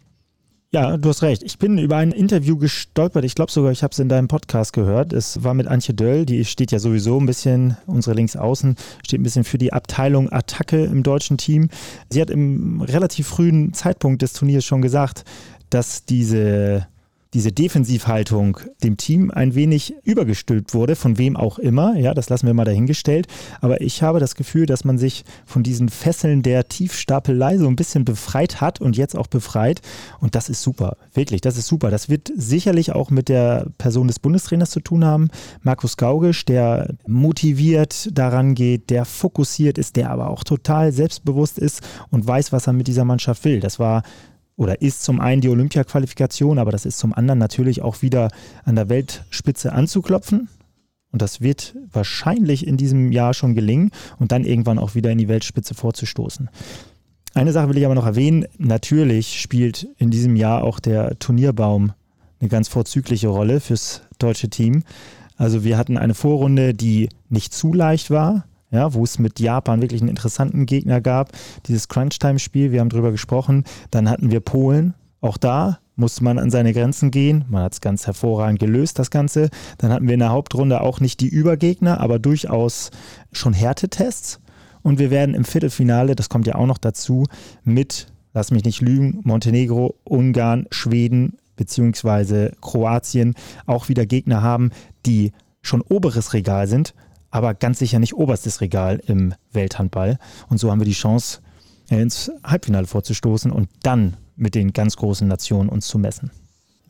Ja, du hast recht. Ich bin über ein Interview gestolpert. Ich glaube sogar, ich habe es in deinem Podcast gehört. Es war mit Antje Döll, die steht ja sowieso ein bisschen, unsere Linksaußen, steht ein bisschen für die Abteilung Attacke im deutschen Team. Sie hat im relativ frühen Zeitpunkt des Turniers schon gesagt, dass diese diese Defensivhaltung dem Team ein wenig übergestülpt wurde, von wem auch immer. Ja, das lassen wir mal dahingestellt. Aber ich habe das Gefühl, dass man sich von diesen Fesseln der Tiefstapelei so ein bisschen befreit hat und jetzt auch befreit. Und das ist super. Wirklich, das ist super. Das wird sicherlich auch mit der Person des Bundestrainers zu tun haben. Markus Gaugisch, der motiviert daran geht, der fokussiert ist, der aber auch total selbstbewusst ist und weiß, was er mit dieser Mannschaft will. Das war oder ist zum einen die Olympia-Qualifikation, aber das ist zum anderen natürlich auch wieder an der Weltspitze anzuklopfen. Und das wird wahrscheinlich in diesem Jahr schon gelingen und dann irgendwann auch wieder in die Weltspitze vorzustoßen. Eine Sache will ich aber noch erwähnen. Natürlich spielt in diesem Jahr auch der Turnierbaum eine ganz vorzügliche Rolle fürs deutsche Team. Also wir hatten eine Vorrunde, die nicht zu leicht war ja, wo es mit Japan wirklich einen interessanten Gegner gab. Dieses Crunch-Time-Spiel, wir haben drüber gesprochen. Dann hatten wir Polen. Auch da musste man an seine Grenzen gehen. Man hat es ganz hervorragend gelöst, das Ganze. Dann hatten wir in der Hauptrunde auch nicht die Übergegner, aber durchaus schon Härtetests. Und wir werden im Viertelfinale, das kommt ja auch noch dazu, mit, lass mich nicht lügen, Montenegro, Ungarn, Schweden, beziehungsweise Kroatien auch wieder Gegner haben, die schon oberes Regal sind, aber ganz sicher nicht oberstes Regal im Welthandball. Und so haben wir die Chance, äh, ins Halbfinale vorzustoßen und dann mit den ganz großen Nationen uns zu messen.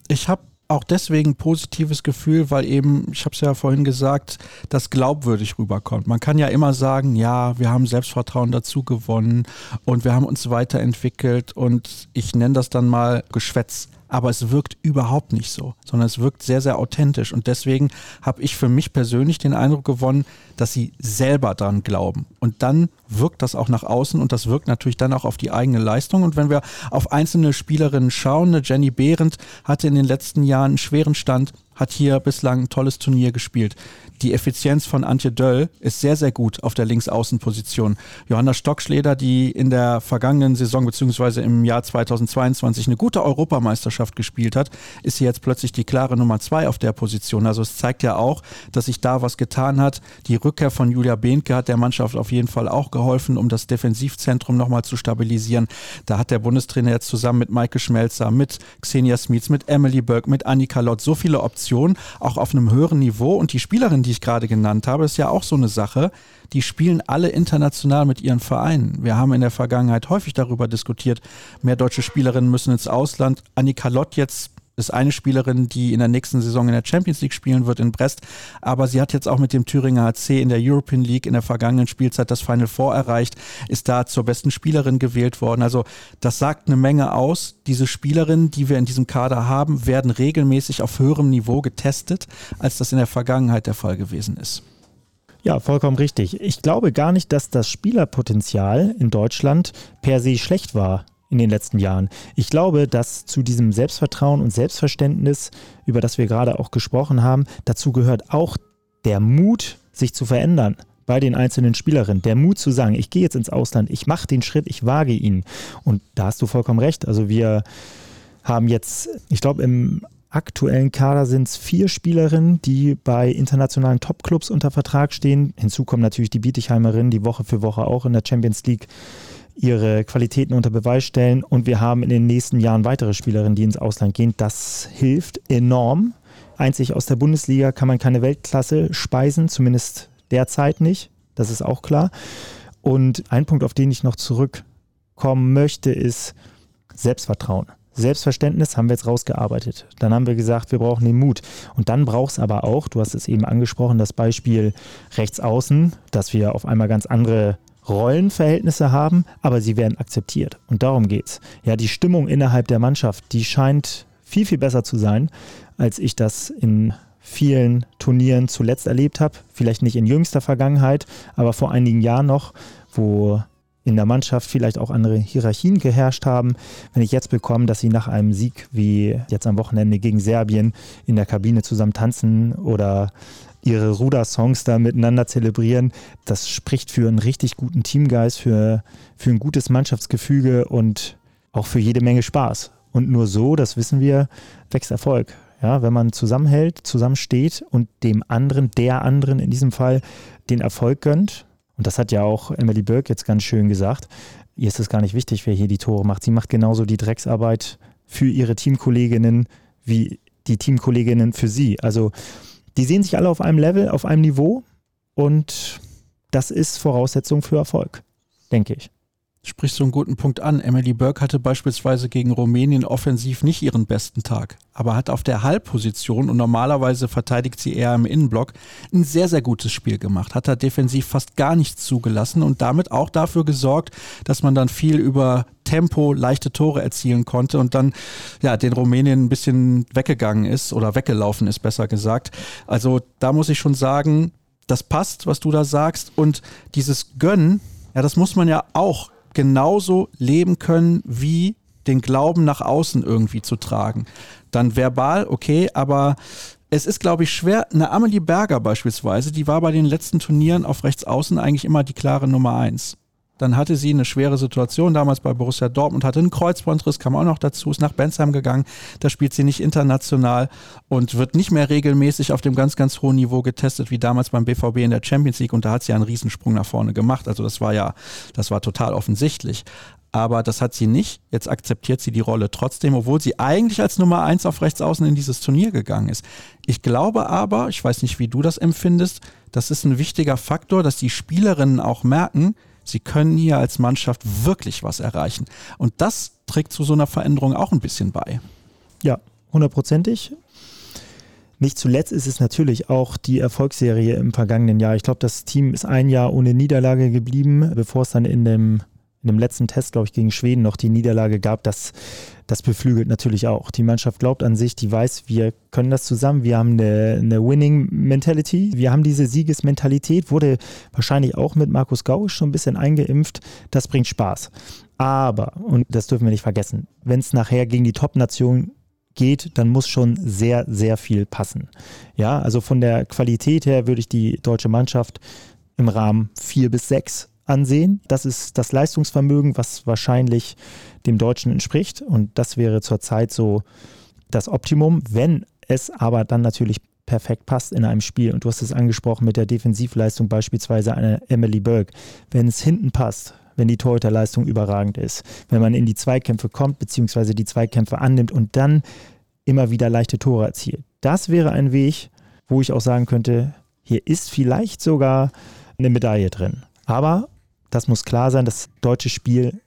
Ich habe auch deswegen positives Gefühl, weil eben, ich habe es ja vorhin gesagt, das glaubwürdig rüberkommt. Man kann ja immer sagen, ja, wir haben Selbstvertrauen dazu gewonnen und wir haben uns weiterentwickelt und ich nenne das dann mal Geschwätz aber es wirkt überhaupt nicht so, sondern es wirkt sehr, sehr authentisch. Und deswegen habe ich für mich persönlich den Eindruck gewonnen, dass sie selber dran glauben. Und dann wirkt das auch nach außen und das wirkt natürlich dann auch auf die eigene Leistung. Und wenn wir auf einzelne Spielerinnen schauen, eine Jenny Behrendt hatte in den letzten Jahren einen schweren Stand, hat hier bislang ein tolles Turnier gespielt. Die Effizienz von Antje Döll ist sehr, sehr gut auf der Linksaußenposition. Johanna Stockschleder, die in der vergangenen Saison bzw. im Jahr 2022 eine gute Europameisterschaft gespielt hat, ist sie jetzt plötzlich die klare Nummer zwei auf der Position. Also es zeigt ja auch, dass sich da was getan hat. Die Rückkehr von Julia Behnke hat der Mannschaft auf jeden Fall auch geholfen, um das Defensivzentrum nochmal zu stabilisieren. Da hat der Bundestrainer jetzt zusammen mit Maike Schmelzer, mit Xenia Smits, mit Emily Burke, mit Annika Lott so viele Optionen, auch auf einem höheren Niveau. Und die Spielerin, die die ich gerade genannt habe, ist ja auch so eine Sache. Die spielen alle international mit ihren Vereinen. Wir haben in der Vergangenheit häufig darüber diskutiert, mehr deutsche Spielerinnen müssen ins Ausland. Annika Lott jetzt ist eine Spielerin, die in der nächsten Saison in der Champions League spielen wird in Brest. Aber sie hat jetzt auch mit dem Thüringer HC in der European League in der vergangenen Spielzeit das Final Four erreicht, ist da zur besten Spielerin gewählt worden. Also das sagt eine Menge aus. Diese Spielerinnen, die wir in diesem Kader haben, werden regelmäßig auf höherem Niveau getestet, als das in der Vergangenheit der Fall gewesen ist. Ja, vollkommen richtig. Ich glaube gar nicht, dass das Spielerpotenzial in Deutschland per se schlecht war in den letzten Jahren. Ich glaube, dass zu diesem Selbstvertrauen und Selbstverständnis, über das wir gerade auch gesprochen haben, dazu gehört auch der Mut, sich zu verändern bei den einzelnen Spielerinnen. Der Mut zu sagen, ich gehe jetzt ins Ausland, ich mache den Schritt, ich wage ihn. Und da hast du vollkommen recht. Also wir haben jetzt, ich glaube, im aktuellen Kader sind es vier Spielerinnen, die bei internationalen Topclubs unter Vertrag stehen. Hinzu kommen natürlich die Bietigheimerinnen, die Woche für Woche auch in der Champions League ihre Qualitäten unter Beweis stellen und wir haben in den nächsten Jahren weitere Spielerinnen, die ins Ausland gehen. Das hilft enorm. Einzig aus der Bundesliga kann man keine Weltklasse speisen, zumindest derzeit nicht. Das ist auch klar. Und ein Punkt, auf den ich noch zurückkommen möchte, ist Selbstvertrauen. Selbstverständnis haben wir jetzt rausgearbeitet. Dann haben wir gesagt, wir brauchen den Mut. Und dann braucht es aber auch, du hast es eben angesprochen, das Beispiel rechts außen, dass wir auf einmal ganz andere Rollenverhältnisse haben, aber sie werden akzeptiert. Und darum geht's. Ja, die Stimmung innerhalb der Mannschaft, die scheint viel, viel besser zu sein, als ich das in vielen Turnieren zuletzt erlebt habe. Vielleicht nicht in jüngster Vergangenheit, aber vor einigen Jahren noch, wo in der Mannschaft vielleicht auch andere Hierarchien geherrscht haben. Wenn ich jetzt bekomme, dass sie nach einem Sieg wie jetzt am Wochenende gegen Serbien in der Kabine zusammen tanzen oder ihre Ruder-Songs da miteinander zelebrieren. Das spricht für einen richtig guten Teamgeist, für, für ein gutes Mannschaftsgefüge und auch für jede Menge Spaß. Und nur so, das wissen wir, wächst Erfolg. Ja, wenn man zusammenhält, zusammensteht und dem anderen, der anderen in diesem Fall, den Erfolg gönnt. Und das hat ja auch Emily Burke jetzt ganz schön gesagt. Ihr ist es gar nicht wichtig, wer hier die Tore macht. Sie macht genauso die Drecksarbeit für ihre Teamkolleginnen wie die Teamkolleginnen für sie. Also die sehen sich alle auf einem Level, auf einem Niveau und das ist Voraussetzung für Erfolg, denke ich. Sprichst du einen guten Punkt an. Emily Burke hatte beispielsweise gegen Rumänien offensiv nicht ihren besten Tag, aber hat auf der Halbposition und normalerweise verteidigt sie eher im Innenblock ein sehr, sehr gutes Spiel gemacht. Hat da defensiv fast gar nichts zugelassen und damit auch dafür gesorgt, dass man dann viel über Tempo leichte Tore erzielen konnte und dann ja den Rumänien ein bisschen weggegangen ist oder weggelaufen ist, besser gesagt. Also da muss ich schon sagen, das passt, was du da sagst und dieses Gönnen, ja, das muss man ja auch genauso leben können wie den Glauben nach außen irgendwie zu tragen. Dann verbal, okay, aber es ist, glaube ich, schwer. Eine Amelie Berger beispielsweise, die war bei den letzten Turnieren auf rechts außen eigentlich immer die klare Nummer eins. Dann hatte sie eine schwere Situation damals bei Borussia Dortmund, hatte einen Kreuzbandriss, kam auch noch dazu, ist nach Bensheim gegangen. Da spielt sie nicht international und wird nicht mehr regelmäßig auf dem ganz, ganz hohen Niveau getestet, wie damals beim BVB in der Champions League. Und da hat sie einen Riesensprung nach vorne gemacht. Also das war ja, das war total offensichtlich aber das hat sie nicht. Jetzt akzeptiert sie die Rolle trotzdem, obwohl sie eigentlich als Nummer eins auf rechts außen in dieses Turnier gegangen ist. Ich glaube aber, ich weiß nicht, wie du das empfindest, das ist ein wichtiger Faktor, dass die Spielerinnen auch merken, sie können hier als Mannschaft wirklich was erreichen. Und das trägt zu so einer Veränderung auch ein bisschen bei. Ja, hundertprozentig. Nicht zuletzt ist es natürlich auch die Erfolgsserie im vergangenen Jahr. Ich glaube, das Team ist ein Jahr ohne Niederlage geblieben, bevor es dann in dem in dem letzten Test, glaube ich, gegen Schweden noch die Niederlage gab, das, das beflügelt natürlich auch. Die Mannschaft glaubt an sich, die weiß, wir können das zusammen, wir haben eine, eine Winning-Mentality, wir haben diese Siegesmentalität, wurde wahrscheinlich auch mit Markus Gausch schon ein bisschen eingeimpft. Das bringt Spaß. Aber, und das dürfen wir nicht vergessen, wenn es nachher gegen die Top-Nation geht, dann muss schon sehr, sehr viel passen. Ja, also von der Qualität her würde ich die deutsche Mannschaft im Rahmen vier bis sechs ansehen. Das ist das Leistungsvermögen, was wahrscheinlich dem Deutschen entspricht. Und das wäre zurzeit so das Optimum, wenn es aber dann natürlich perfekt passt in einem Spiel. Und du hast es angesprochen mit der Defensivleistung, beispielsweise einer Emily Burke. Wenn es hinten passt, wenn die Torhüterleistung überragend ist, wenn man in die Zweikämpfe kommt, beziehungsweise die Zweikämpfe annimmt und dann immer wieder leichte Tore erzielt. Das wäre ein Weg, wo ich auch sagen könnte, hier ist vielleicht sogar eine Medaille drin. Aber das muss klar sein, das deutsche Spiel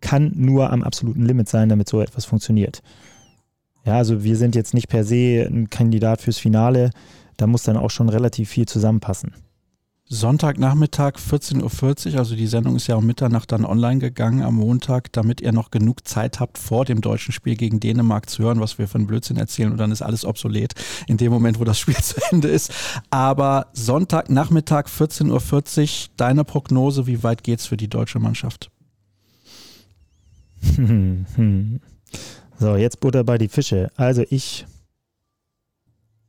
kann nur am absoluten Limit sein, damit so etwas funktioniert. Ja, also wir sind jetzt nicht per se ein Kandidat fürs Finale, da muss dann auch schon relativ viel zusammenpassen. Sonntagnachmittag 14.40 Uhr, also die Sendung ist ja um Mitternacht dann online gegangen am Montag, damit ihr noch genug Zeit habt, vor dem deutschen Spiel gegen Dänemark zu hören, was wir von Blödsinn erzählen und dann ist alles obsolet in dem Moment, wo das Spiel zu Ende ist. Aber Sonntagnachmittag 14.40 Uhr, deine Prognose, wie weit geht's für die deutsche Mannschaft? So, jetzt Butter bei die Fische. Also ich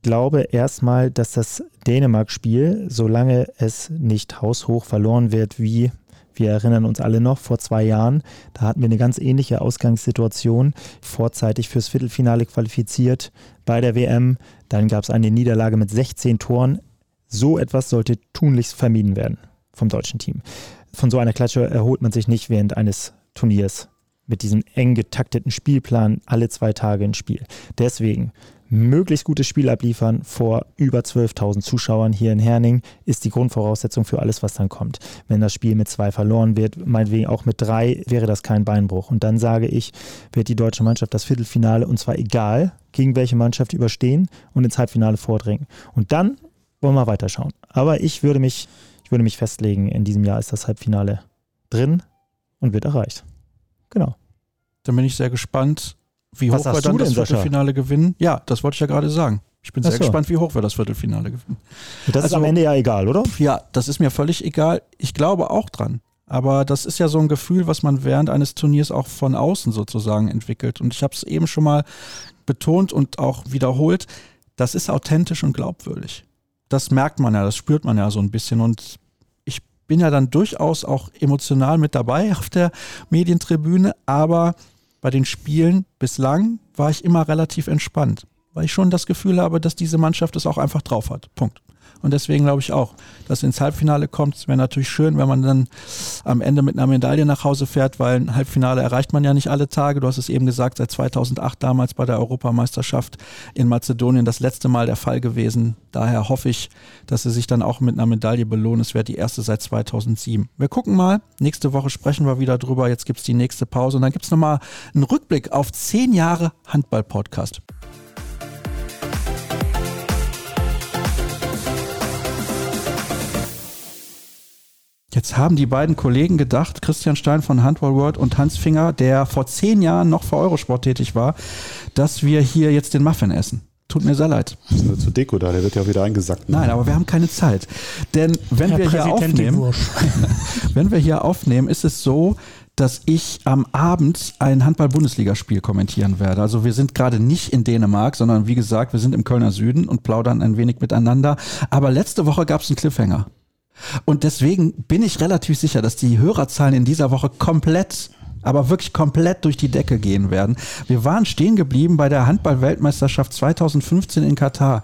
glaube erstmal, dass das Dänemark-Spiel, solange es nicht haushoch verloren wird, wie wir erinnern uns alle noch, vor zwei Jahren, da hatten wir eine ganz ähnliche Ausgangssituation, vorzeitig fürs Viertelfinale qualifiziert bei der WM. Dann gab es eine Niederlage mit 16 Toren. So etwas sollte tunlichst vermieden werden vom deutschen Team. Von so einer Klatsche erholt man sich nicht während eines Turniers mit diesem eng getakteten Spielplan alle zwei Tage ein Spiel. Deswegen möglichst gutes Spiel abliefern vor über 12.000 Zuschauern hier in Herning ist die Grundvoraussetzung für alles, was dann kommt. Wenn das Spiel mit zwei verloren wird, meinetwegen auch mit drei, wäre das kein Beinbruch. Und dann sage ich, wird die deutsche Mannschaft das Viertelfinale und zwar egal, gegen welche Mannschaft überstehen und ins Halbfinale vordringen. Und dann wollen wir weiterschauen. Aber ich würde mich, ich würde mich festlegen, in diesem Jahr ist das Halbfinale drin und wird erreicht. Genau. Dann bin ich sehr gespannt, wie hoch wir dann das Viertelfinale Sascha? gewinnen. Ja, das wollte ich ja gerade sagen. Ich bin sehr so. gespannt, wie hoch wir das Viertelfinale gewinnen. Das also, ist am Ende ja egal, oder? Ja, das ist mir völlig egal. Ich glaube auch dran. Aber das ist ja so ein Gefühl, was man während eines Turniers auch von außen sozusagen entwickelt. Und ich habe es eben schon mal betont und auch wiederholt. Das ist authentisch und glaubwürdig. Das merkt man ja, das spürt man ja so ein bisschen. Und bin ja dann durchaus auch emotional mit dabei auf der Medientribüne. Aber bei den Spielen bislang war ich immer relativ entspannt, weil ich schon das Gefühl habe, dass diese Mannschaft es auch einfach drauf hat. Punkt. Und deswegen glaube ich auch, dass ins Halbfinale kommt. Es wäre natürlich schön, wenn man dann am Ende mit einer Medaille nach Hause fährt, weil ein Halbfinale erreicht man ja nicht alle Tage. Du hast es eben gesagt, seit 2008 damals bei der Europameisterschaft in Mazedonien das letzte Mal der Fall gewesen. Daher hoffe ich, dass sie sich dann auch mit einer Medaille belohnen. Es wäre die erste seit 2007. Wir gucken mal. Nächste Woche sprechen wir wieder drüber. Jetzt gibt es die nächste Pause und dann gibt es nochmal einen Rückblick auf zehn Jahre Handball-Podcast. Jetzt haben die beiden Kollegen gedacht, Christian Stein von Handball World und Hans Finger, der vor zehn Jahren noch für Eurosport tätig war, dass wir hier jetzt den Muffin essen. Tut mir sehr leid. Das ist nur zur Deko da, der wird ja wieder eingesackt. Ne? Nein, aber wir haben keine Zeit. Denn wenn Herr wir hier aufnehmen, wenn wir hier aufnehmen, ist es so, dass ich am Abend ein Handball-Bundesligaspiel kommentieren werde. Also wir sind gerade nicht in Dänemark, sondern wie gesagt, wir sind im Kölner Süden und plaudern ein wenig miteinander. Aber letzte Woche gab es einen Cliffhanger. Und deswegen bin ich relativ sicher, dass die Hörerzahlen in dieser Woche komplett aber wirklich komplett durch die Decke gehen werden. Wir waren stehen geblieben bei der Handball-Weltmeisterschaft 2015 in Katar.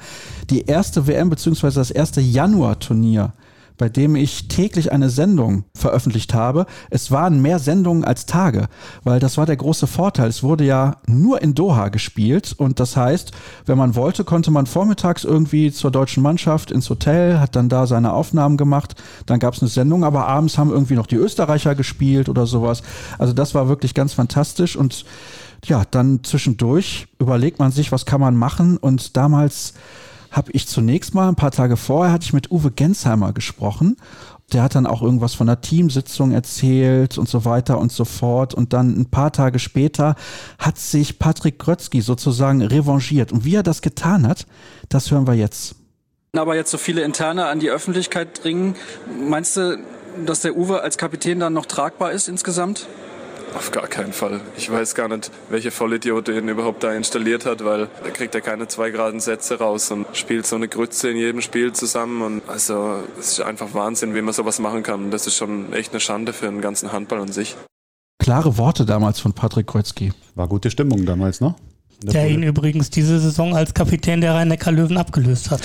Die erste WM bzw. das erste Januar-Turnier bei dem ich täglich eine Sendung veröffentlicht habe. Es waren mehr Sendungen als Tage, weil das war der große Vorteil. Es wurde ja nur in Doha gespielt und das heißt, wenn man wollte, konnte man vormittags irgendwie zur deutschen Mannschaft ins Hotel, hat dann da seine Aufnahmen gemacht, dann gab es eine Sendung, aber abends haben irgendwie noch die Österreicher gespielt oder sowas. Also das war wirklich ganz fantastisch und ja, dann zwischendurch überlegt man sich, was kann man machen und damals habe ich zunächst mal, ein paar Tage vorher, hatte ich mit Uwe Gensheimer gesprochen. Der hat dann auch irgendwas von einer Teamsitzung erzählt und so weiter und so fort. Und dann ein paar Tage später hat sich Patrick Grötzky sozusagen revanchiert. Und wie er das getan hat, das hören wir jetzt. Aber jetzt so viele Interne an die Öffentlichkeit dringen, meinst du, dass der Uwe als Kapitän dann noch tragbar ist insgesamt? Auf gar keinen Fall. Ich weiß gar nicht, welche Vollidiot den überhaupt da installiert hat, weil da kriegt er keine zwei Graden Sätze raus und spielt so eine Grütze in jedem Spiel zusammen. Und also es ist einfach Wahnsinn, wie man sowas machen kann. Das ist schon echt eine Schande für den ganzen Handball an sich. Klare Worte damals von Patrick Kreuzky. War gute Stimmung damals, ne? Der ihn übrigens diese Saison als Kapitän der Rhein-Neckar-Löwen abgelöst hat.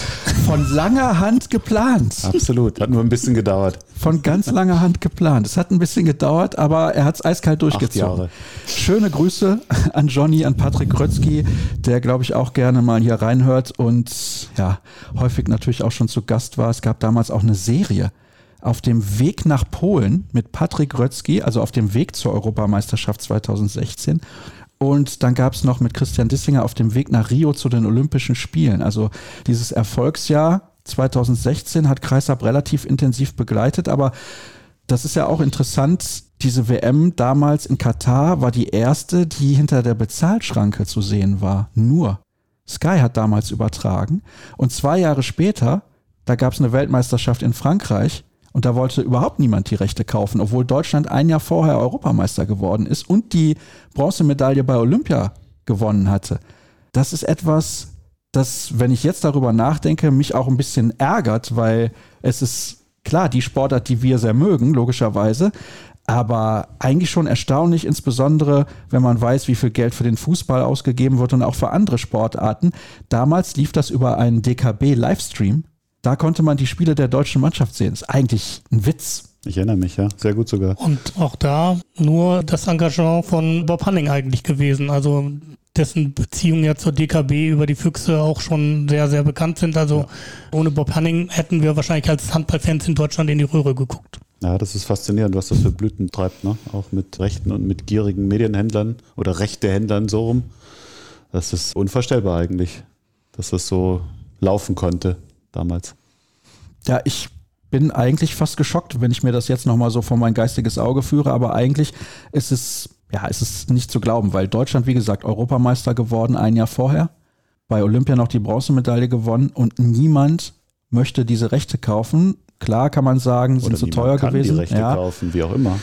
Von langer Hand geplant. Absolut, hat nur ein bisschen gedauert. Von ganz langer Hand geplant. Es hat ein bisschen gedauert, aber er hat es eiskalt durchgezogen. Schöne Grüße an Johnny, an Patrick Krötzky, der glaube ich auch gerne mal hier reinhört und ja, häufig natürlich auch schon zu Gast war. Es gab damals auch eine Serie auf dem Weg nach Polen mit Patrick Rötzky, also auf dem Weg zur Europameisterschaft 2016. Und dann gab es noch mit Christian Dissinger auf dem Weg nach Rio zu den Olympischen Spielen. Also dieses Erfolgsjahr 2016 hat Kreisab relativ intensiv begleitet, aber das ist ja auch interessant. Diese WM damals in Katar war die erste, die hinter der Bezahlschranke zu sehen war. Nur. Sky hat damals übertragen. Und zwei Jahre später, da gab es eine Weltmeisterschaft in Frankreich und da wollte überhaupt niemand die Rechte kaufen, obwohl Deutschland ein Jahr vorher Europameister geworden ist und die Bronzemedaille bei Olympia gewonnen hatte. Das ist etwas, das, wenn ich jetzt darüber nachdenke, mich auch ein bisschen ärgert, weil es ist klar die Sportart, die wir sehr mögen, logischerweise. Aber eigentlich schon erstaunlich, insbesondere wenn man weiß, wie viel Geld für den Fußball ausgegeben wird und auch für andere Sportarten. Damals lief das über einen DKB-Livestream da konnte man die Spiele der deutschen Mannschaft sehen. Das ist eigentlich ein Witz. Ich erinnere mich, ja. Sehr gut sogar. Und auch da nur das Engagement von Bob Hanning eigentlich gewesen. Also dessen Beziehungen ja zur DKB über die Füchse auch schon sehr, sehr bekannt sind. Also ja. ohne Bob Hanning hätten wir wahrscheinlich als Handballfans in Deutschland in die Röhre geguckt. Ja, das ist faszinierend, was das für Blüten treibt, ne? Auch mit rechten und mit gierigen Medienhändlern oder rechte Händlern so rum. Das ist unvorstellbar eigentlich, dass das so laufen konnte damals. Ja, ich bin eigentlich fast geschockt, wenn ich mir das jetzt nochmal so vor mein geistiges Auge führe, aber eigentlich ist es, ja, ist es nicht zu glauben, weil Deutschland, wie gesagt, Europameister geworden ein Jahr vorher, bei Olympia noch die Bronzemedaille gewonnen und niemand möchte diese Rechte kaufen. Klar kann man sagen, sind Oder zu teuer kann gewesen. Die Rechte ja. kaufen, wie auch immer.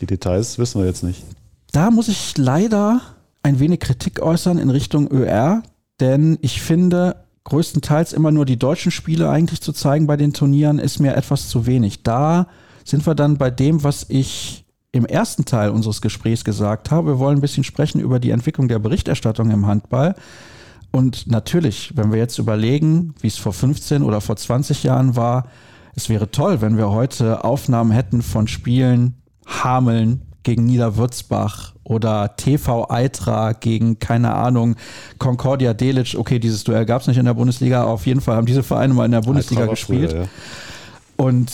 Die Details wissen wir jetzt nicht. Da muss ich leider ein wenig Kritik äußern in Richtung ÖR, denn ich finde, größtenteils immer nur die deutschen Spiele eigentlich zu zeigen bei den Turnieren, ist mir etwas zu wenig. Da sind wir dann bei dem, was ich im ersten Teil unseres Gesprächs gesagt habe. Wir wollen ein bisschen sprechen über die Entwicklung der Berichterstattung im Handball. Und natürlich, wenn wir jetzt überlegen, wie es vor 15 oder vor 20 Jahren war, es wäre toll, wenn wir heute Aufnahmen hätten von Spielen Hameln gegen Niederwürzbach, oder TV Eitra gegen, keine Ahnung, Concordia Delic. Okay, dieses Duell gab es nicht in der Bundesliga, auf jeden Fall haben diese Vereine mal in der Bundesliga gespielt. Früher, ja. Und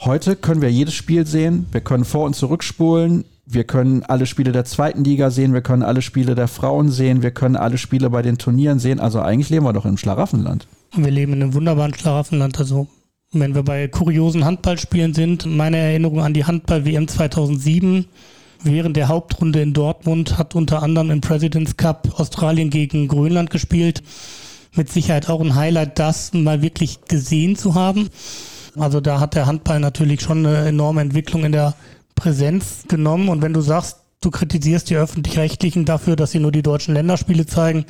heute können wir jedes Spiel sehen, wir können vor- und zurückspulen, wir können alle Spiele der zweiten Liga sehen, wir können alle Spiele der Frauen sehen, wir können alle Spiele bei den Turnieren sehen. Also eigentlich leben wir doch im Schlaraffenland. Wir leben in einem wunderbaren Schlaraffenland. Also wenn wir bei kuriosen Handballspielen sind, meine Erinnerung an die Handball-WM 2007, während der Hauptrunde in Dortmund hat unter anderem im President's Cup Australien gegen Grönland gespielt. Mit Sicherheit auch ein Highlight, das mal wirklich gesehen zu haben. Also da hat der Handball natürlich schon eine enorme Entwicklung in der Präsenz genommen. Und wenn du sagst, du kritisierst die öffentlich-rechtlichen dafür, dass sie nur die deutschen Länderspiele zeigen,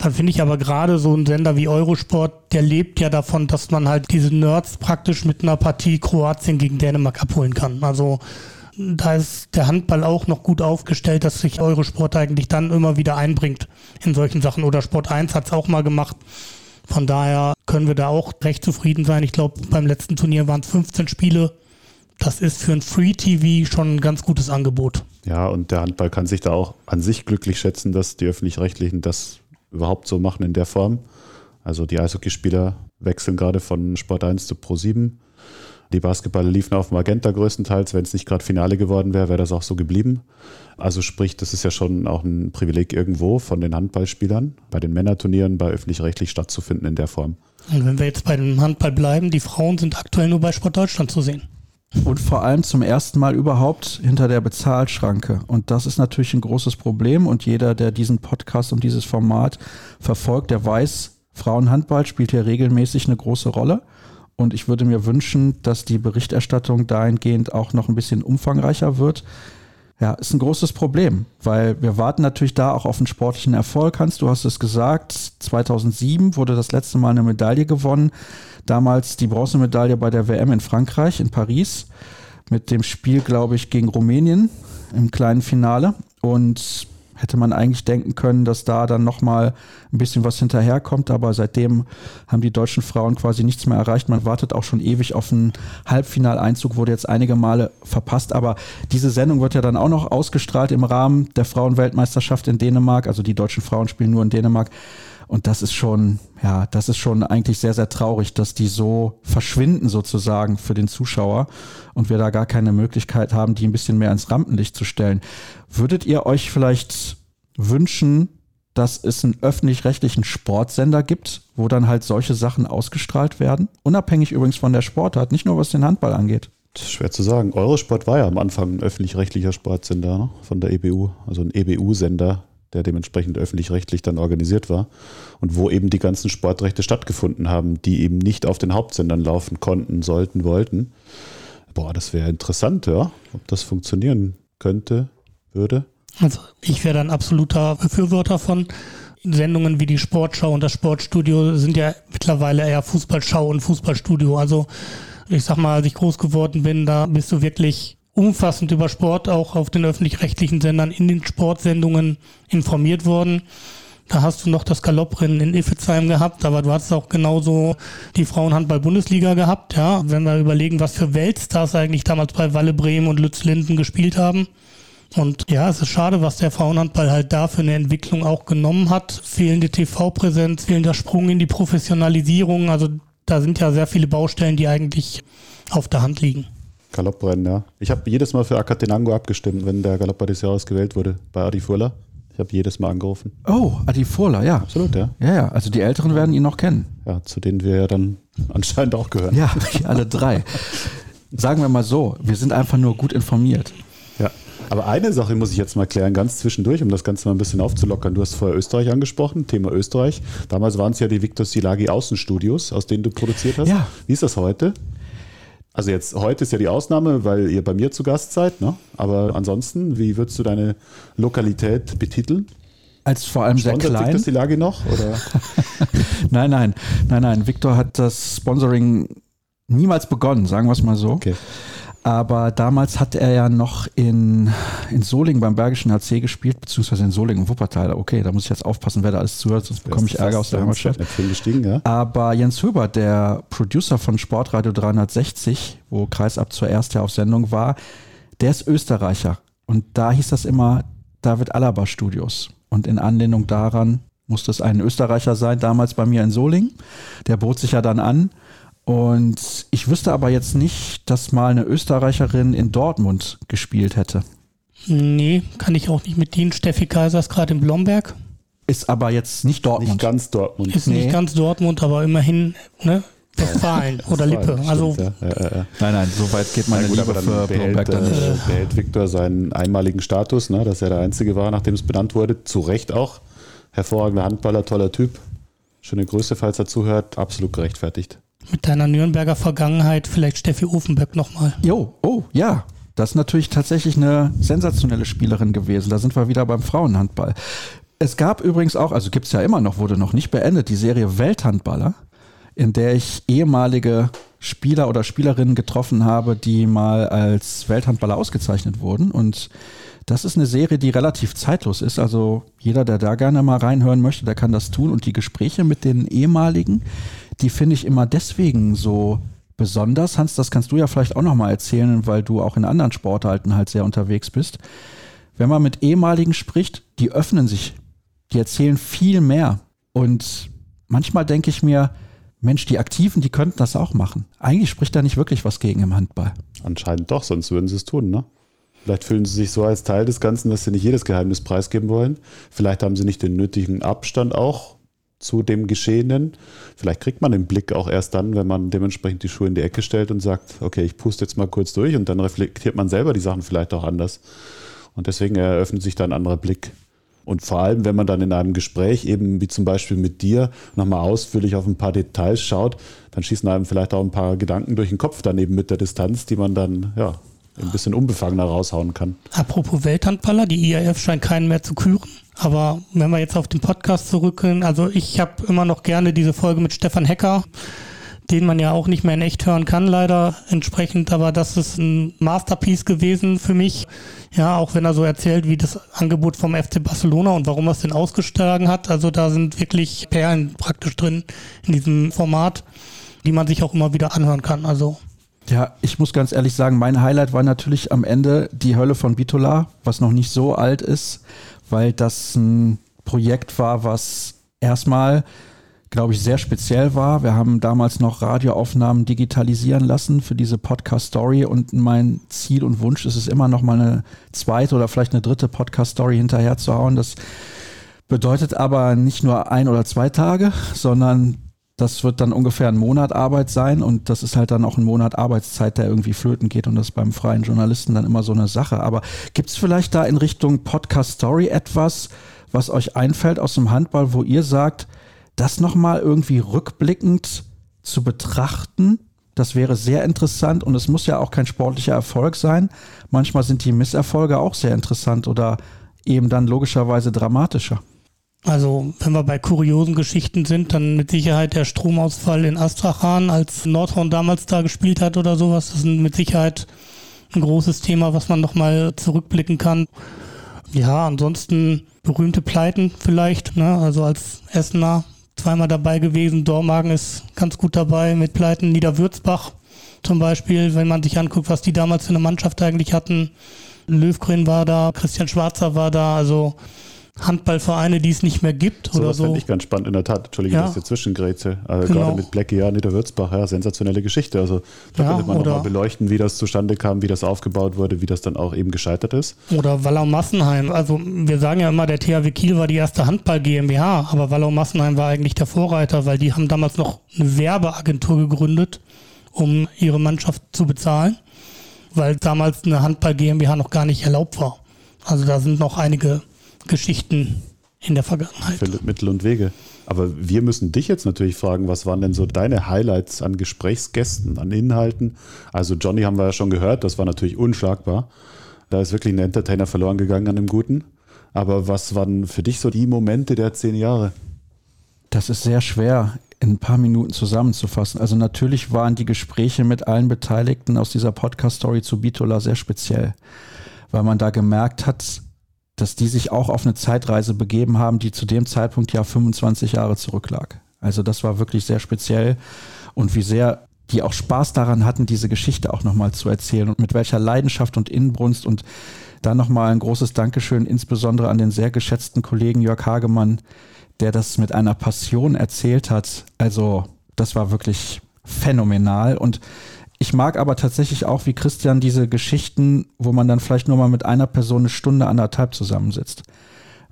Dann finde ich aber gerade so ein Sender wie Eurosport, der lebt ja davon, dass man halt diese Nerds praktisch mit einer Partie Kroatien gegen Dänemark abholen kann. Also da ist der Handball auch noch gut aufgestellt, dass sich Eurosport eigentlich dann immer wieder einbringt in solchen Sachen. Oder Sport 1 hat es auch mal gemacht. Von daher können wir da auch recht zufrieden sein. Ich glaube, beim letzten Turnier waren es 15 Spiele. Das ist für ein Free TV schon ein ganz gutes Angebot. Ja, und der Handball kann sich da auch an sich glücklich schätzen, dass die öffentlich-rechtlichen das überhaupt so machen in der Form. Also die Eishockeyspieler wechseln gerade von Sport 1 zu Pro 7. Die Basketballer liefen auf Magenta größtenteils. Wenn es nicht gerade Finale geworden wäre, wäre das auch so geblieben. Also sprich, das ist ja schon auch ein Privileg irgendwo von den Handballspielern, bei den Männerturnieren bei öffentlich-rechtlich stattzufinden in der Form. Und wenn wir jetzt bei dem Handball bleiben, die Frauen sind aktuell nur bei Sport Deutschland zu sehen. Und vor allem zum ersten Mal überhaupt hinter der Bezahlschranke. Und das ist natürlich ein großes Problem. Und jeder, der diesen Podcast und dieses Format verfolgt, der weiß, Frauenhandball spielt hier regelmäßig eine große Rolle. Und ich würde mir wünschen, dass die Berichterstattung dahingehend auch noch ein bisschen umfangreicher wird. Ja, ist ein großes Problem, weil wir warten natürlich da auch auf einen sportlichen Erfolg. Hans, du hast es gesagt, 2007 wurde das letzte Mal eine Medaille gewonnen. Damals die Bronzemedaille bei der WM in Frankreich, in Paris, mit dem Spiel, glaube ich, gegen Rumänien im kleinen Finale. Und hätte man eigentlich denken können, dass da dann nochmal ein bisschen was hinterherkommt. Aber seitdem haben die deutschen Frauen quasi nichts mehr erreicht. Man wartet auch schon ewig auf einen Halbfinaleinzug, wurde jetzt einige Male verpasst. Aber diese Sendung wird ja dann auch noch ausgestrahlt im Rahmen der Frauenweltmeisterschaft in Dänemark. Also die deutschen Frauen spielen nur in Dänemark. Und das ist schon, ja, das ist schon eigentlich sehr, sehr traurig, dass die so verschwinden sozusagen für den Zuschauer und wir da gar keine Möglichkeit haben, die ein bisschen mehr ins Rampenlicht zu stellen. Würdet ihr euch vielleicht wünschen, dass es einen öffentlich-rechtlichen Sportsender gibt, wo dann halt solche Sachen ausgestrahlt werden? Unabhängig übrigens von der Sportart, nicht nur was den Handball angeht. Schwer zu sagen. Eurosport war ja am Anfang ein öffentlich-rechtlicher Sportsender ne? von der EBU, also ein EBU-Sender, der dementsprechend öffentlich-rechtlich dann organisiert war und wo eben die ganzen Sportrechte stattgefunden haben, die eben nicht auf den Hauptsendern laufen konnten, sollten, wollten. Boah, das wäre interessant, ja, ob das funktionieren könnte, würde. Also ich wäre dann absoluter Befürworter von Sendungen wie die Sportschau und das Sportstudio sind ja mittlerweile eher Fußballschau und Fußballstudio. Also ich sag mal, als ich groß geworden bin, da bist du wirklich umfassend über Sport auch auf den öffentlich-rechtlichen Sendern in den Sportsendungen informiert worden. Da hast du noch das Galopprennen in Iffezheim gehabt, aber du hast auch genauso die Frauenhandball-Bundesliga gehabt, ja. Wenn wir überlegen, was für Weltstars eigentlich damals bei Walle Bremen und Lütz Linden gespielt haben. Und ja, es ist schade, was der Frauenhandball halt da für eine Entwicklung auch genommen hat. Fehlende TV-Präsenz, fehlender Sprung in die Professionalisierung. Also da sind ja sehr viele Baustellen, die eigentlich auf der Hand liegen. Galopprennen, ja. Ich habe jedes Mal für Akatenango abgestimmt, wenn der Galopper des Jahres gewählt wurde bei Adi Furla. Ich habe jedes Mal angerufen. Oh, Adi Furla, ja. Absolut, ja. Ja, ja, also die Älteren werden ihn noch kennen. Ja, zu denen wir ja dann anscheinend auch gehören. Ja, alle drei. Sagen wir mal so, wir sind einfach nur gut informiert. Ja, aber eine Sache muss ich jetzt mal klären, ganz zwischendurch, um das Ganze mal ein bisschen aufzulockern. Du hast vorher Österreich angesprochen, Thema Österreich. Damals waren es ja die Victor Silagi Außenstudios, aus denen du produziert hast. Ja. Wie ist das heute? Also jetzt heute ist ja die Ausnahme, weil ihr bei mir zu Gast seid, ne? Aber ansonsten, wie würdest du deine Lokalität betiteln? Als vor allem sehr Sponsert klein. Victor Silagi noch? Oder? Nein, nein, nein, nein. Victor hat das Sponsoring niemals begonnen, sagen wir es mal so. Okay. Aber damals hat er ja noch in, in Solingen beim Bergischen HC gespielt, beziehungsweise in Solingen, Wuppertal. Okay, da muss ich jetzt aufpassen, wer da alles zuhört, sonst bekomme ich Ärger aus der Heimatstadt. Ja. Aber Jens Höber, der Producer von Sportradio 360, wo Kreisab zuerst ja auf Sendung war, der ist Österreicher. Und da hieß das immer David Alaba Studios. Und in Anlehnung daran musste es ein Österreicher sein, damals bei mir in Solingen. Der bot sich ja dann an. Und ich wüsste aber jetzt nicht, dass mal eine Österreicherin in Dortmund gespielt hätte. Nee, kann ich auch nicht mit dienen. Steffi Kaiser ist gerade in Blomberg. Ist aber jetzt nicht Dortmund. Nicht ganz Dortmund. Ist Nee. nicht ganz Dortmund, aber immerhin ne? Westfalen oder Lippe. Stimmt, Also ja. Ja, ja. Nein, nein, so weit geht meine gut, Liebe aber für behält, Blomberg dann äh, nicht. behält Viktor seinen einmaligen Status, ne, dass er der Einzige war, nachdem es benannt wurde. Zu Recht auch. Hervorragender Handballer, toller Typ. Schöne Grüße, falls er zuhört. Absolut gerechtfertigt. Mit deiner Nürnberger Vergangenheit vielleicht Steffi Ofenböck nochmal. Jo, oh, ja. Das ist natürlich tatsächlich eine sensationelle Spielerin gewesen. Da sind wir wieder beim Frauenhandball. Es gab übrigens auch, also gibt es ja immer noch, wurde noch nicht beendet, die Serie Welthandballer, in der ich ehemalige Spieler oder Spielerinnen getroffen habe, die mal als Welthandballer ausgezeichnet wurden. Und das ist eine Serie, die relativ zeitlos ist. Also jeder, der da gerne mal reinhören möchte, der kann das tun. Und die Gespräche mit den ehemaligen, die finde ich immer deswegen so besonders. Hans, das kannst du ja vielleicht auch noch mal erzählen, weil du auch in anderen Sportarten halt sehr unterwegs bist. Wenn man mit ehemaligen spricht, die öffnen sich, die erzählen viel mehr. Und manchmal denke ich mir, Mensch, die Aktiven, die könnten das auch machen. Eigentlich spricht da nicht wirklich was gegen im Handball. Anscheinend doch, sonst würden sie es tun, ne? Vielleicht fühlen sie sich so als Teil des Ganzen, dass sie nicht jedes Geheimnis preisgeben wollen. Vielleicht haben sie nicht den nötigen Abstand auch zu dem Geschehenen. Vielleicht kriegt man den Blick auch erst dann, wenn man dementsprechend die Schuhe in die Ecke stellt und sagt, okay, ich puste jetzt mal kurz durch und dann reflektiert man selber die Sachen vielleicht auch anders. Und deswegen eröffnet sich da ein anderer Blick. Und vor allem, wenn man dann in einem Gespräch, eben wie zum Beispiel mit dir, nochmal ausführlich auf ein paar Details schaut, dann schießen einem vielleicht auch ein paar Gedanken durch den Kopf daneben mit der Distanz, die man dann ja, ein bisschen unbefangener raushauen kann. Apropos Welthandballer, die IAF scheint keinen mehr zu küren. Aber wenn wir jetzt auf den Podcast zurückgehen, also ich habe immer noch gerne diese Folge mit Stefan Hecker, den man ja auch nicht mehr in echt hören kann, leider entsprechend. Aber das ist ein Masterpiece gewesen für mich. Ja, auch wenn er so erzählt, wie das Angebot vom FC Barcelona und warum er es denn ausgeschlagen hat. Also da sind wirklich Perlen praktisch drin in diesem Format, die man sich auch immer wieder anhören kann. Also ja, ich muss ganz ehrlich sagen, mein Highlight war natürlich am Ende die Hölle von Bitola, was noch nicht so alt ist, weil das ein Projekt war, was erstmal, glaube ich, sehr speziell war. Wir haben damals noch Radioaufnahmen digitalisieren lassen für diese Podcast-Story und mein Ziel und Wunsch ist es immer noch mal eine zweite oder vielleicht eine dritte Podcast-Story hinterher zu hauen. Das bedeutet aber nicht nur ein oder zwei Tage, sondern das wird dann ungefähr ein Monat Arbeit sein und das ist halt dann auch ein Monat Arbeitszeit, der irgendwie flöten geht und das ist beim freien Journalisten dann immer so eine Sache. Aber gibt es vielleicht da in Richtung Podcast Story etwas, was euch einfällt aus dem Handball, wo ihr sagt, das nochmal irgendwie rückblickend zu betrachten? Das wäre sehr interessant und es muss ja auch kein sportlicher Erfolg sein. Manchmal sind die Misserfolge auch sehr interessant oder eben dann logischerweise dramatischer. Also, wenn wir bei kuriosen Geschichten sind, dann mit Sicherheit der Stromausfall in Astrachan, als Nordhorn damals da gespielt hat oder sowas. Das ist mit Sicherheit ein großes Thema, was man nochmal zurückblicken kann. Ja, ansonsten berühmte Pleiten vielleicht, ne? Also als Essener zweimal dabei gewesen. Dormagen ist ganz gut dabei mit Pleiten. Niederwürzbach zum Beispiel, wenn man sich anguckt, was die damals für eine Mannschaft eigentlich hatten. Löwgren war da, Christian Schwarzer war da, also Handballvereine, die es nicht mehr gibt so oder so. Das finde ich ganz spannend, in der Tat. Entschuldige, ja. dass ich zwischengrätsche. Also genau. Gerade mit Blackie, ja, Niederwürzbach, ja, sensationelle Geschichte. Also da ja, könnte man nochmal beleuchten, wie das zustande kam, wie das aufgebaut wurde, wie das dann auch eben gescheitert ist. Oder Wallau-Massenheim. Also wir sagen ja immer, der THW Kiel war die erste Handball-GmbH, aber Wallau-Massenheim war eigentlich der Vorreiter, weil die haben damals noch eine Werbeagentur gegründet, um ihre Mannschaft zu bezahlen, weil damals eine Handball-GmbH noch gar nicht erlaubt war. Also da sind noch einige Geschichten in der Vergangenheit. Findet Mittel und Wege. Aber wir müssen dich jetzt natürlich fragen, was waren denn so deine Highlights an Gesprächsgästen, an Inhalten? Also Johnny haben wir ja schon gehört, das war natürlich unschlagbar. Da ist wirklich ein Entertainer verloren gegangen an dem Guten. Aber was waren für dich so die Momente der zehn Jahre? Das ist sehr schwer in ein paar Minuten zusammenzufassen. Also natürlich waren die Gespräche mit allen Beteiligten aus dieser Podcast-Story zu Bitola sehr speziell, weil man da gemerkt hat, dass die sich auch auf eine Zeitreise begeben haben, die zu dem Zeitpunkt ja 25 Jahre zurücklag. Also das war wirklich sehr speziell und wie sehr die auch Spaß daran hatten, diese Geschichte auch nochmal zu erzählen und mit welcher Leidenschaft und Inbrunst und dann nochmal ein großes Dankeschön insbesondere an den sehr geschätzten Kollegen Jörg Hagemann, der das mit einer Passion erzählt hat. Also das war wirklich phänomenal und ich mag aber tatsächlich auch, wie Christian, diese Geschichten, wo man dann vielleicht nur mal mit einer Person eine Stunde, anderthalb zusammensitzt.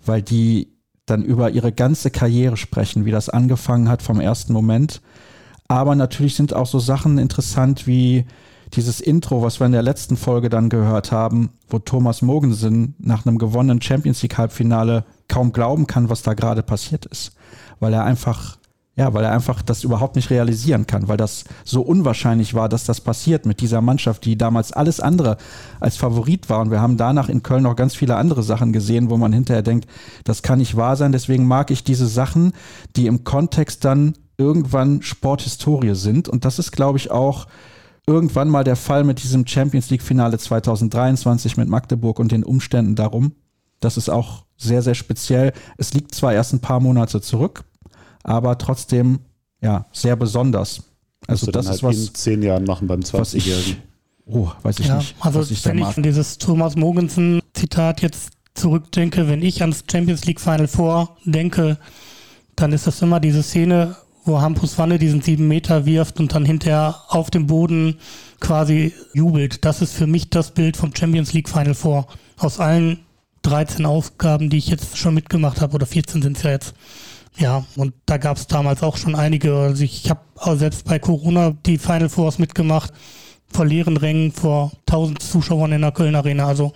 Weil die dann über ihre ganze Karriere sprechen, wie das angefangen hat vom ersten Moment. Aber natürlich sind auch so Sachen interessant wie dieses Intro, was wir in der letzten Folge dann gehört haben, wo Thomas Mogensen nach einem gewonnenen Champions League Halbfinale kaum glauben kann, was da gerade passiert ist. Weil er einfach Ja, weil er einfach das überhaupt nicht realisieren kann, weil das so unwahrscheinlich war, dass das passiert mit dieser Mannschaft, die damals alles andere als Favorit war. Und wir haben danach in Köln noch ganz viele andere Sachen gesehen, wo man hinterher denkt, das kann nicht wahr sein. Deswegen mag ich diese Sachen, die im Kontext dann irgendwann Sporthistorie sind. Und das ist, glaube ich, auch irgendwann mal der Fall mit diesem Champions League-Finale 2023 mit Magdeburg und den Umständen darum. Das ist auch sehr, sehr speziell. Es liegt zwar erst ein paar Monate zurück, aber trotzdem ja sehr besonders. Also das halt ist was in zehn Jahren machen beim 20-Jährigen. Oh, weiß ich ja, nicht. Also was ich wenn ich an dieses Thomas Mogensen Zitat jetzt zurückdenke, wenn ich ans Champions League Final Four denke, dann ist das immer diese Szene, wo Hampus Wanne diesen sieben Meter wirft und dann hinterher auf dem Boden quasi jubelt. Das ist für mich das Bild vom Champions League Final Four. Aus allen 13 Ausgaben, die ich jetzt schon mitgemacht habe, oder 14 sind es ja jetzt. Ja, und da gab es damals auch schon einige. Also ich habe selbst bei Corona die Final Fours mitgemacht, vor leeren Rängen, vor 1000 Zuschauern in der Köln Arena. Also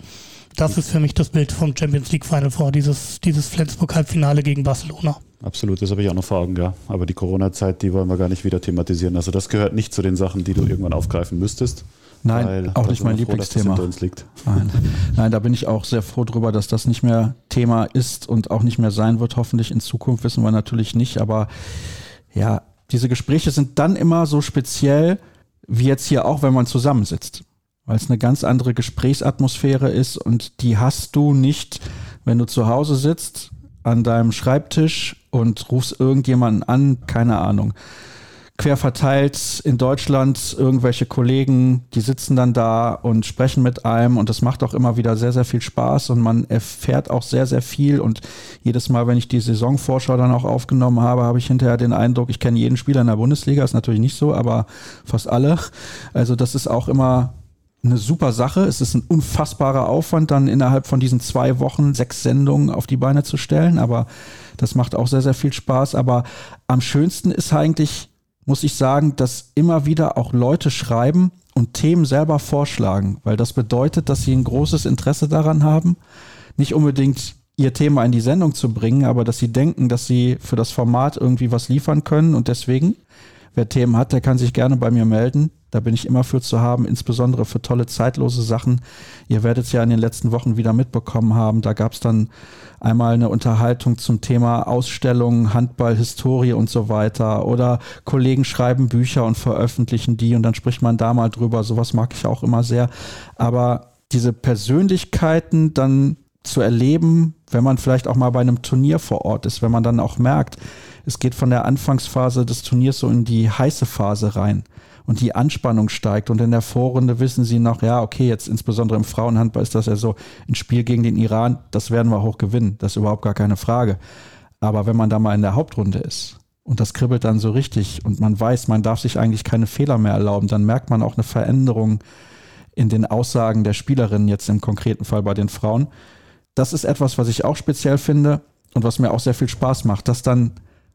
das ist für mich das Bild vom Champions League Final Four, dieses, dieses Flensburg-Halbfinale gegen Barcelona. Absolut, das habe ich auch noch vor Augen, ja. Aber die Corona-Zeit, die wollen wir gar nicht wieder thematisieren. Also das gehört nicht zu den Sachen, die du irgendwann aufgreifen müsstest. Nein, auch nicht mein froh, Lieblingsthema. Liegt. Nein. Nein, da bin ich auch sehr froh drüber, dass das nicht mehr Thema ist und auch nicht mehr sein wird. Hoffentlich in Zukunft wissen wir natürlich nicht. Aber ja, diese Gespräche sind dann immer so speziell, wie jetzt hier auch, wenn man zusammensitzt. Weil es eine ganz andere Gesprächsatmosphäre ist und die hast du nicht, wenn du zu Hause sitzt, an deinem Schreibtisch und rufst irgendjemanden an, keine Ahnung quer verteilt in Deutschland irgendwelche Kollegen, die sitzen dann da und sprechen mit einem und das macht auch immer wieder sehr, sehr viel Spaß und man erfährt auch sehr, sehr viel und jedes Mal, wenn ich die Saisonvorschau dann auch aufgenommen habe, habe ich hinterher den Eindruck, ich kenne jeden Spieler in der Bundesliga, ist natürlich nicht so, aber fast alle. Also das ist auch immer eine super Sache. Es ist ein unfassbarer Aufwand, dann innerhalb von diesen zwei Wochen sechs Sendungen auf die Beine zu stellen, aber das macht auch sehr, sehr viel Spaß. Aber am schönsten ist eigentlich, muss ich sagen, dass immer wieder auch Leute schreiben und Themen selber vorschlagen, weil das bedeutet, dass sie ein großes Interesse daran haben, nicht unbedingt ihr Thema in die Sendung zu bringen, aber dass sie denken, dass sie für das Format irgendwie was liefern können und deswegen, wer Themen hat, der kann sich gerne bei mir melden. Da bin ich immer für zu haben, insbesondere für tolle zeitlose Sachen. Ihr werdet es ja in den letzten Wochen wieder mitbekommen haben. Da gab es dann einmal eine Unterhaltung zum Thema Ausstellungen, Handball, Historie und so weiter. Oder Kollegen schreiben Bücher und veröffentlichen die und dann spricht man da mal drüber. Sowas mag ich auch immer sehr. Aber diese Persönlichkeiten dann zu erleben, wenn man vielleicht auch mal bei einem Turnier vor Ort ist, wenn man dann auch merkt, es geht von der Anfangsphase des Turniers so in die heiße Phase rein und die Anspannung steigt. Und in der Vorrunde wissen sie noch, ja, okay, jetzt insbesondere im Frauenhandball ist das ja so, ein Spiel gegen den Iran, das werden wir hoch gewinnen. Das ist überhaupt gar keine Frage. Aber wenn man da mal in der Hauptrunde ist und das kribbelt dann so richtig und man weiß, man darf sich eigentlich keine Fehler mehr erlauben, dann merkt man auch eine Veränderung in den Aussagen der Spielerinnen, jetzt im konkreten Fall bei den Frauen. Das ist etwas, was ich auch speziell finde und was mir auch sehr viel Spaß macht, das dann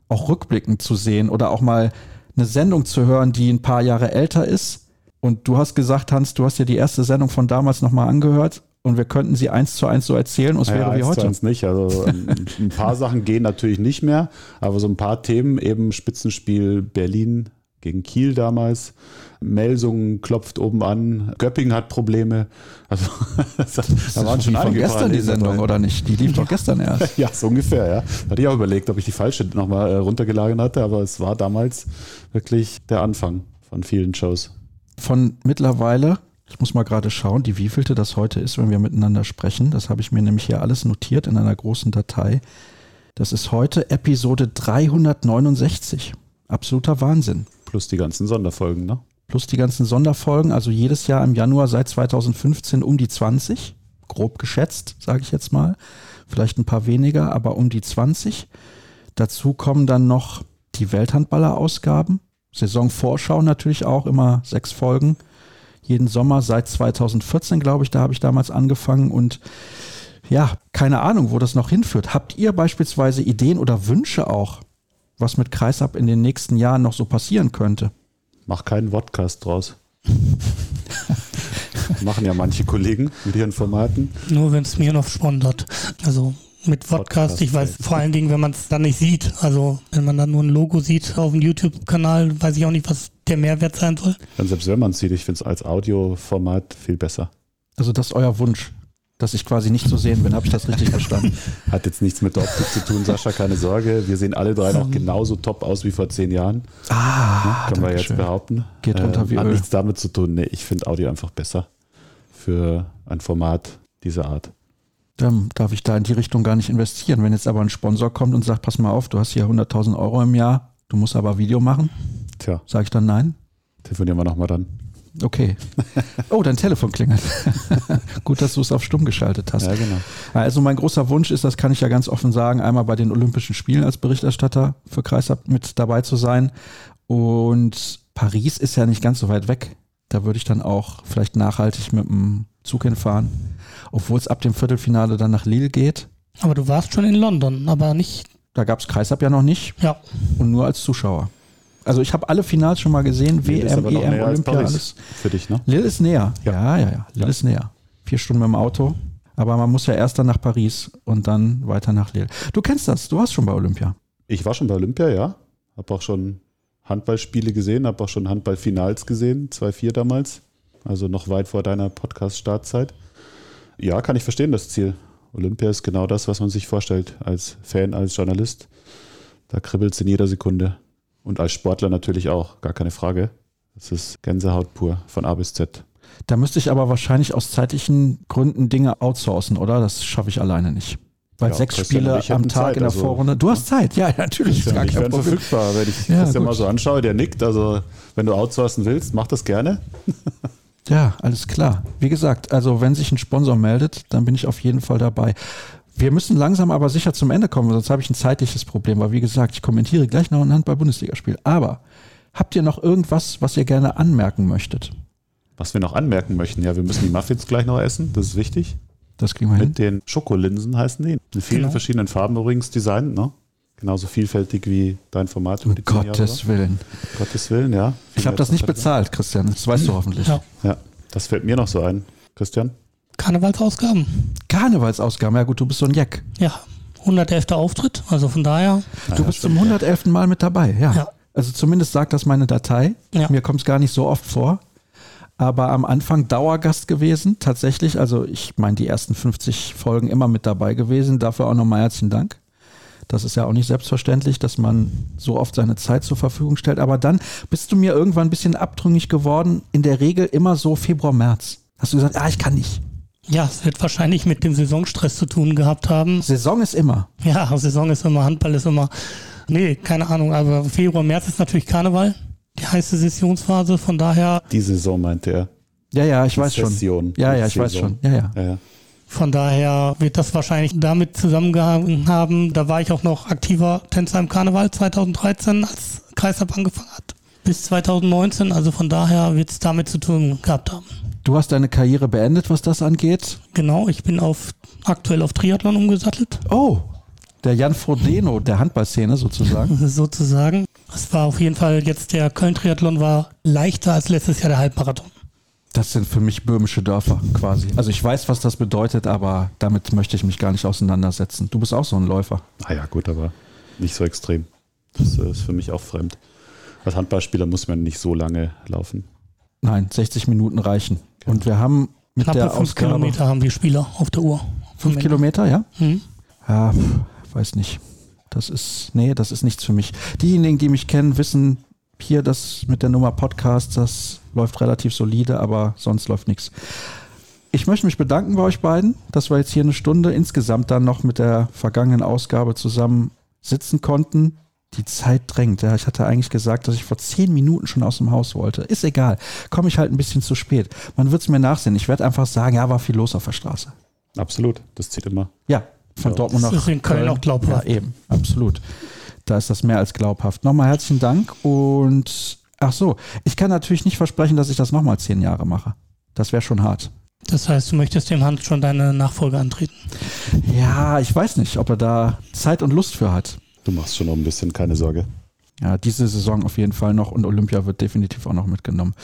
auch rückblickend zu sehen oder auch mal eine Sendung zu hören, die ein paar Jahre älter ist. Und du hast gesagt, Hans, du hast dir die erste Sendung von damals nochmal angehört und wir könnten sie eins zu eins so erzählen und es naja, wäre wie eins heute. Zu eins nicht. Also ein, ein paar Sachen gehen natürlich nicht mehr, aber so ein paar Themen, eben Spitzenspiel Berlin gegen Kiel damals. Melsungen klopft oben an, Göpping hat Probleme. Also da waren schon einige gestern die Sendung dabei. oder nicht? Die lief doch gestern erst. ja, so ungefähr, ja. Hatte ich auch überlegt, ob ich die falsche nochmal äh, runtergeladen hatte, aber es war damals wirklich der Anfang von vielen Shows. Von mittlerweile, ich muss mal gerade schauen, die wievielte das heute ist, wenn wir miteinander sprechen. Das habe ich mir nämlich hier alles notiert in einer großen Datei. Das ist heute Episode 369. Absoluter Wahnsinn. Plus die ganzen Sonderfolgen, ne? Plus die ganzen Sonderfolgen, also jedes Jahr im Januar seit 2015 um die 20, grob geschätzt, sage ich jetzt mal. Vielleicht ein paar weniger, aber um die 20. Dazu kommen dann noch die Welthandballer-Ausgaben. Saisonvorschau natürlich auch, immer sechs Folgen. Jeden Sommer seit 2014, glaube ich, da habe ich damals angefangen und ja, keine Ahnung, wo das noch hinführt. Habt ihr beispielsweise Ideen oder Wünsche auch, was mit Kreisab in den nächsten Jahren noch so passieren könnte. Mach keinen Podcast draus. Machen ja manche Kollegen mit ihren Formaten. Nur wenn es mir noch sponsert. Also mit Podcast. Ich weiß vor allen Dingen, wenn man es dann nicht sieht. Also wenn man dann nur ein Logo sieht auf dem YouTube-Kanal, weiß ich auch nicht, was der Mehrwert sein soll. Dann selbst wenn man es sieht, ich finde es als Audioformat viel besser. Also das ist euer Wunsch, dass ich quasi nicht zu sehen bin. Habe ich das richtig verstanden? Hat jetzt nichts mit der Optik zu tun, Sascha, keine Sorge. Wir sehen alle drei noch genauso top aus wie vor zehn Jahren. Ah, Können wir jetzt behaupten. Geht runter wie Hat Öl. nichts damit zu tun. Nee, ich finde Audio einfach besser für ein Format dieser Art. Dann darf ich da in die Richtung gar nicht investieren. Wenn jetzt aber ein Sponsor kommt und sagt, pass mal auf, du hast hier 100.000 Euro im Jahr, du musst aber Video machen, Tja, sage ich dann nein? telefonieren wir nochmal dann. Okay. Oh, dein Telefon klingelt. Gut, dass du es auf stumm geschaltet hast. Ja, genau. Also mein großer Wunsch ist, das kann ich ja ganz offen sagen, einmal bei den Olympischen Spielen als Berichterstatter für Kreisab mit dabei zu sein. Und Paris ist ja nicht ganz so weit weg. Da würde ich dann auch vielleicht nachhaltig mit dem Zug hinfahren. Obwohl es ab dem Viertelfinale dann nach Lille geht. Aber du warst schon in London, aber nicht, Da gab es Kreisab ja noch nicht ja. und nur als Zuschauer. Also ich habe alle Finals schon mal gesehen, Lille WM, EM, Olympia, alles. Für dich, ne? Lille ist näher. Ja. Ja, ja, ja. Lille Ja. ist näher. Vier Stunden mit dem Auto. Aber man muss ja erst dann nach Paris und dann weiter nach Lille. Du kennst das, du warst schon bei Olympia. Ich war schon bei Olympia, ja. Habe auch schon Handballspiele gesehen, habe auch schon Handballfinals gesehen, 2-4 damals. Also noch weit vor deiner Podcast-Startzeit. Ja, kann ich verstehen, das Ziel. Olympia ist genau das, was man sich vorstellt als Fan, als Journalist. Da kribbelt es in jeder Sekunde. Und als Sportler natürlich auch, gar keine Frage. Das ist Gänsehaut pur, von A bis Z. Da müsste ich aber wahrscheinlich aus zeitlichen Gründen Dinge outsourcen, oder? Das schaffe ich alleine nicht. Weil Ja, sechs Christian Spiele am Tag Zeit, in der also- Vorrunde. Du hast Zeit, ja, natürlich. Ja, gar ich wäre verfügbar, wenn ich Ja, Christian gut. mal so anschaue, der nickt. Also, wenn du outsourcen willst, mach das gerne. Ja, alles klar. Wie gesagt, also wenn sich ein Sponsor meldet, dann bin ich auf jeden Fall dabei. Wir müssen langsam aber sicher zum Ende kommen, sonst habe ich ein zeitliches Problem, weil wie gesagt, ich kommentiere gleich noch ein Handball-Bundesligaspiel. Aber habt ihr noch irgendwas, was ihr gerne anmerken möchtet? Was wir noch anmerken möchten, ja, wir müssen die Muffins gleich noch essen, das ist wichtig. Das kriegen wir hin. Mit den Schokolinsen heißen die. In vielen Genau. verschiedenen Farben übrigens designt, ne? Genauso vielfältig wie dein Format Um Jahre Gottes war. Willen. Gottes Willen, ja. Ich habe das nicht bezahlt, Christian. Das weißt du hoffentlich. Ja. Ja, das fällt mir noch so ein. Christian? Karnevalsausgaben. Karnevalsausgaben, ja gut, du bist so ein Jack. Ja. 111. Auftritt, also von daher, Du bist zum 111. Mal mit dabei, ja. Ja. Also zumindest sagt das meine Datei. Ja. Mir kommt es gar nicht so oft vor. Aber am Anfang Dauergast gewesen, tatsächlich. Also ich meine, die ersten 50 Folgen immer mit dabei gewesen. Dafür auch nochmal herzlichen Dank. Das ist ja auch nicht selbstverständlich, dass man so oft seine Zeit zur Verfügung stellt. Aber dann bist du mir irgendwann ein bisschen abtrünnig geworden. In der Regel immer so Februar, März. Hast du gesagt, ah, ich kann nicht. Ja, es wird wahrscheinlich mit dem Saisonstress zu tun gehabt haben. Saison ist immer. Ja, Saison ist immer, Handball ist immer. Nee, keine Ahnung, aber Februar, März ist natürlich Karneval, die heiße Sessionsphase, von daher, Die Saison meinte er. Ja, ja, ich Die weiß schon. Session, Ja, die ja, ich weiß Saison. schon. Ja, ja. Ja, ja. von daher wird das wahrscheinlich damit zusammengehangen haben. Da war ich auch noch aktiver Tänzer im Karneval 2013, als Kreisab angefangen hat. Bis 2019, also von daher wird es damit zu tun gehabt haben. Du hast deine Karriere beendet, was das angeht. Genau, ich bin auf aktuell auf Triathlon umgesattelt, Oh, der Jan Frodeno der Handballszene sozusagen. sozusagen. Es war auf jeden Fall jetzt der Köln-Triathlon war leichter als letztes Jahr der Halbmarathon. Das sind für mich böhmische Dörfer quasi. Also ich weiß, was das bedeutet, aber damit möchte ich mich gar nicht auseinandersetzen. Du bist auch so ein Läufer. Naja, gut, aber nicht so extrem. Das äh, ist für mich auch fremd. Als Handballspieler muss man nicht so lange laufen. Nein, 60 Minuten reichen. Und wir haben mit Knappe der fünf Ausgabe Kilometer haben die Spieler auf der Uhr. fünf Kilometer, ja? Hm? Ja, weiß nicht. Das ist, nee, das ist nichts für mich. Diejenigen, die mich kennen, wissen hier, das mit der Nummer Podcast, das läuft relativ solide, aber sonst läuft nichts. Ich möchte mich bedanken bei euch beiden, dass wir jetzt hier eine Stunde insgesamt dann noch mit der vergangenen Ausgabe zusammen sitzen konnten. Die Zeit drängt. Ja, ich hatte eigentlich gesagt, dass ich vor zehn Minuten schon aus dem Haus wollte. Ist egal. Komme ich halt ein bisschen zu spät. Man wird es mir nachsehen. Ich werde einfach sagen, ja, war viel los auf der Straße. Absolut, das zieht immer. Ja, von Ja. Dortmund Das nach ist in Köln auch glaubhaft. Ja, eben, absolut. Da ist das mehr als glaubhaft. Nochmal herzlichen Dank und ach so, ich kann natürlich nicht versprechen, dass ich das nochmal zehn Jahre mache. Das wäre schon hart. Das heißt, du möchtest dem Hans schon deine Nachfolge antreten. Ja, ich weiß nicht, ob er da Zeit und Lust für hat. Du machst schon noch ein bisschen, keine Sorge. Ja, diese Saison auf jeden Fall noch und Olympia wird definitiv auch noch mitgenommen.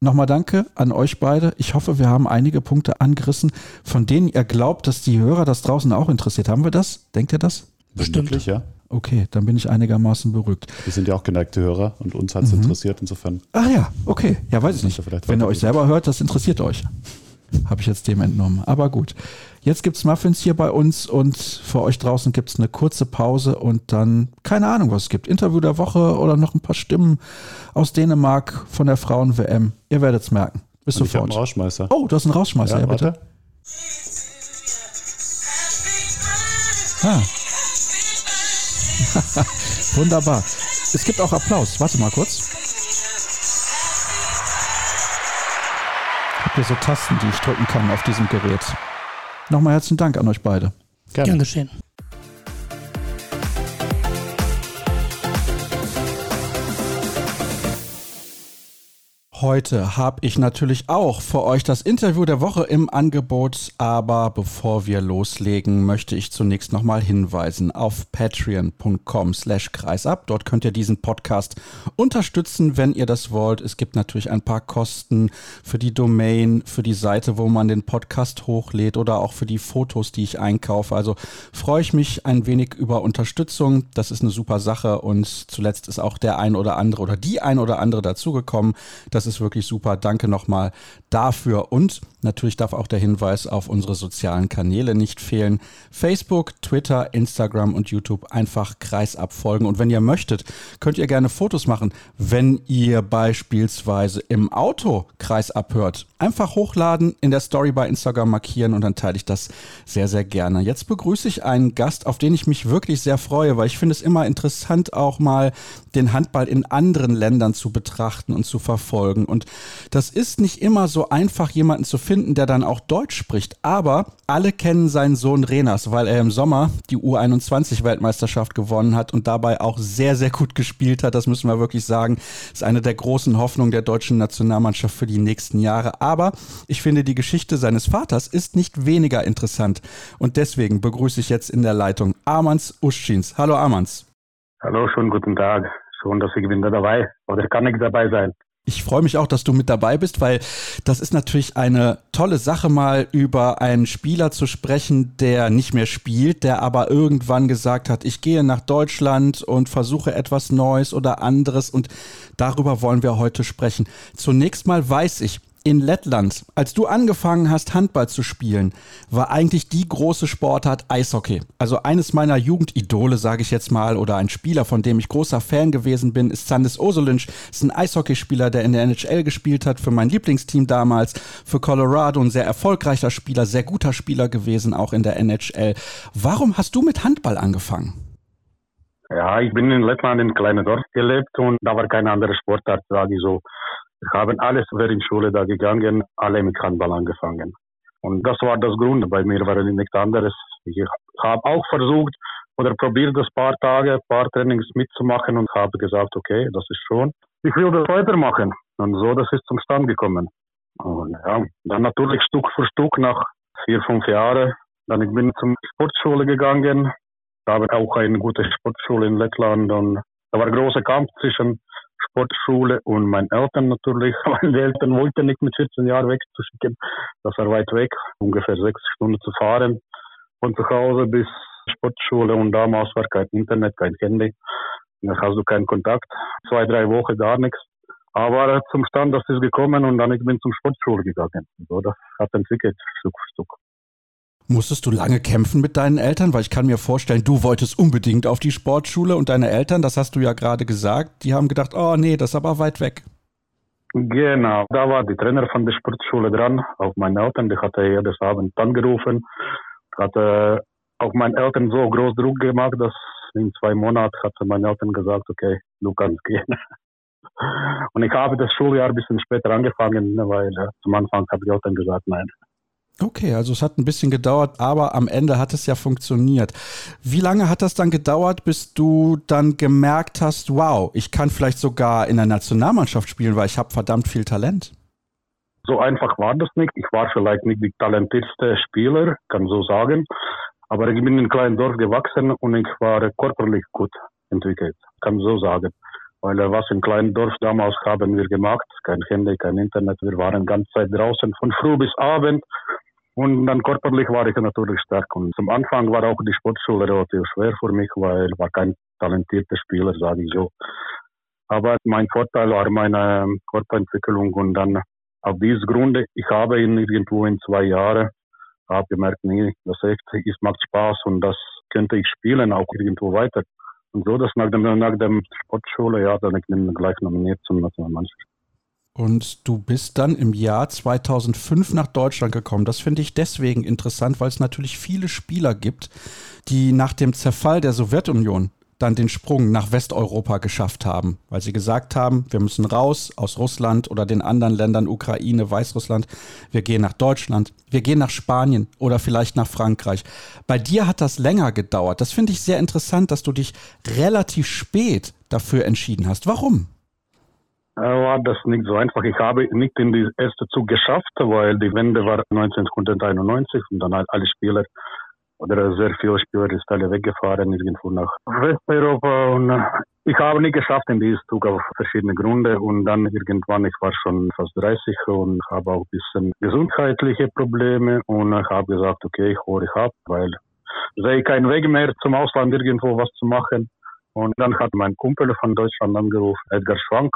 nochmal danke an euch beide. Ich hoffe, wir haben einige Punkte angerissen, von denen ihr glaubt, dass die Hörer das draußen auch interessiert. Haben wir das? Denkt ihr das? Bestimmt. Wirklich, ja. Okay, dann bin ich einigermaßen beruhigt. Wir sind ja auch geneigte Hörer und uns hat es mhm. interessiert, insofern. Ach ja, okay. Ja, weiß ich nicht. Wenn ihr euch selber hört, das interessiert euch. Habe ich jetzt dem entnommen. Aber gut. Jetzt gibt es Muffins hier bei uns und für euch draußen gibt es eine kurze Pause und dann, keine Ahnung, was es gibt. Interview der Woche oder noch ein paar Stimmen aus Dänemark von der Frauen-WM. Ihr werdet es merken. Bis und sofort. Ich einen Rausschmeißer. Oh, du hast einen Rausschmeißer, ja, ja bitte. Ah. Wunderbar. Es gibt auch Applaus. Warte mal kurz. Habe hier so Tasten, die ich drücken kann auf diesem Gerät. Nochmal herzlichen Dank an euch beide. Gerne. Gern geschehen. Heute habe ich natürlich auch für euch das Interview der Woche im Angebot, aber bevor wir loslegen, möchte ich zunächst nochmal hinweisen auf patreon.com slash kreisab. Dort könnt ihr diesen Podcast unterstützen, wenn ihr das wollt. Es gibt natürlich ein paar Kosten für die Domain, für die Seite, wo man den Podcast hochlädt oder auch für die Fotos, die ich einkaufe. Also freue ich mich ein wenig über Unterstützung. Das ist eine super Sache und zuletzt ist auch der ein oder andere oder die ein oder andere dazugekommen. Das ist ist wirklich super. Danke nochmal dafür. Und natürlich darf auch der Hinweis auf unsere sozialen Kanäle nicht fehlen. Facebook, Twitter, Instagram und YouTube einfach Kreisab folgen. Und wenn ihr möchtet, könnt ihr gerne Fotos machen, wenn ihr beispielsweise im Auto Kreisab hört. Einfach hochladen, in der Story bei Instagram markieren und dann teile ich das sehr, sehr gerne. Jetzt begrüße ich einen Gast, auf den ich mich wirklich sehr freue, weil ich finde es immer interessant, auch mal den Handball in anderen Ländern zu betrachten und zu verfolgen folgen. Und das ist nicht immer so einfach, jemanden zu finden, der dann auch Deutsch spricht. Aber alle kennen seinen Sohn Renas, weil er im Sommer die U21-Weltmeisterschaft gewonnen hat und dabei auch sehr, sehr gut gespielt hat. Das müssen wir wirklich sagen. Ist eine der großen Hoffnungen der deutschen Nationalmannschaft für die nächsten Jahre. Aber ich finde, die Geschichte seines Vaters ist nicht weniger interessant. Und deswegen begrüße ich jetzt in der Leitung Armans Uschins. Hallo Armans. Hallo, schönen guten Tag. Schön, dass ich wieder dabei oder kann ich dabei sein. Ich freue mich auch, dass du mit dabei bist, weil das ist natürlich eine tolle Sache, mal über einen Spieler zu sprechen, der nicht mehr spielt, der aber irgendwann gesagt hat, ich gehe nach Deutschland und versuche etwas Neues oder anderes und darüber wollen wir heute sprechen. Zunächst mal weiß ich, in Lettland, als du angefangen hast, Handball zu spielen, war eigentlich die große Sportart Eishockey. Also eines meiner Jugendidole, sage ich jetzt mal, oder ein Spieler, von dem ich großer Fan gewesen bin, ist Sandis Osolinch. Ist ein Eishockeyspieler, der in der NHL gespielt hat, für mein Lieblingsteam damals, für Colorado, ein sehr erfolgreicher Spieler, sehr guter Spieler gewesen, auch in der NHL. Warum hast du mit Handball angefangen? Ja, ich bin in Lettland in kleinen Dorf gelebt und da war keine andere Sportart, sage ich so. Haben alles während Schule da gegangen, alle mit Handball angefangen. Und das war das Grund. Bei mir war nichts anderes. Ich habe auch versucht oder probiert das paar Tage, paar Trainings mitzumachen und habe gesagt, okay, das ist schon. Ich will das weitermachen. Und so, das ist zum Stand gekommen. Und ja, dann natürlich Stück für Stück nach vier, fünf Jahren. Dann ich bin zum Sportschule gegangen. Da habe auch eine gute Sportschule in Lettland und da war ein großer Kampf zwischen Sportschule und meine Eltern natürlich. Meine Eltern wollten nicht mit 14 Jahren wegzuschicken. Das war weit weg, ungefähr sechs Stunden zu fahren. Von zu Hause bis Sportschule und damals war kein Internet, kein Handy. Dann hast du keinen Kontakt. Zwei, drei Wochen gar nichts. Aber zum Stand, das ist gekommen und dann ich bin zum Sportschule gegangen. So, das hat entwickelt, Stück für Stück. Musstest du lange kämpfen mit deinen Eltern? Weil ich kann mir vorstellen, du wolltest unbedingt auf die Sportschule und deine Eltern, das hast du ja gerade gesagt, die haben gedacht, oh nee, das ist aber weit weg. Genau, da war die Trainer von der Sportschule dran, auch meine Eltern, die hatte jedes Abend angerufen, hatte auch meinen Eltern so groß Druck gemacht, dass in zwei Monaten hat meine Eltern gesagt, okay, du kannst gehen. Und ich habe das Schuljahr ein bisschen später angefangen, weil äh, zum Anfang habe die Eltern gesagt, nein, Okay, also es hat ein bisschen gedauert, aber am Ende hat es ja funktioniert. Wie lange hat das dann gedauert, bis du dann gemerkt hast, wow, ich kann vielleicht sogar in der Nationalmannschaft spielen, weil ich habe verdammt viel Talent? So einfach war das nicht. Ich war vielleicht nicht der talentierteste Spieler, kann so sagen. Aber ich bin in einem kleinen Dorf gewachsen und ich war körperlich gut entwickelt, kann so sagen. Weil was in kleinen Dorf damals haben wir gemacht, kein Handy, kein Internet, wir waren ganze Zeit draußen von früh bis Abend und dann körperlich war ich natürlich stark. Und zum Anfang war auch die Sportschule relativ schwer für mich, weil ich war kein talentierter Spieler, sage ich so. Aber mein Vorteil war meine Körperentwicklung und dann auf diesem Grunde, ich habe ihn irgendwo in zwei Jahren, habe gemerkt, nee, das echt, es macht Spaß und das könnte ich spielen, auch irgendwo weiter. Und so, dass nach dem, nach dem Sportschule, ja, dann ich bin gleich nominiert zum Nationalmannschaft. Und du bist dann im Jahr 2005 nach Deutschland gekommen. Das finde ich deswegen interessant, weil es natürlich viele Spieler gibt, die nach dem Zerfall der Sowjetunion dann den Sprung nach Westeuropa geschafft haben, weil sie gesagt haben, wir müssen raus aus Russland oder den anderen Ländern, Ukraine, Weißrussland, wir gehen nach Deutschland, wir gehen nach Spanien oder vielleicht nach Frankreich. Bei dir hat das länger gedauert. Das finde ich sehr interessant, dass du dich relativ spät dafür entschieden hast. Warum? Äh, war das nicht so einfach. Ich habe nicht in die erste Zug geschafft, weil die Wende war 1991 und dann alle Spieler oder sehr viele Spieler ist alle weggefahren irgendwo nach Westeuropa und äh, ich habe nicht geschafft in dieses Zug auf verschiedene Gründe und dann irgendwann, ich war schon fast 30 und habe auch ein bisschen gesundheitliche Probleme und ich habe gesagt, okay, ich hole ich ab, weil sehe keinen Weg mehr zum Ausland irgendwo was zu machen. Und dann hat mein Kumpel von Deutschland angerufen, Edgar Schwank,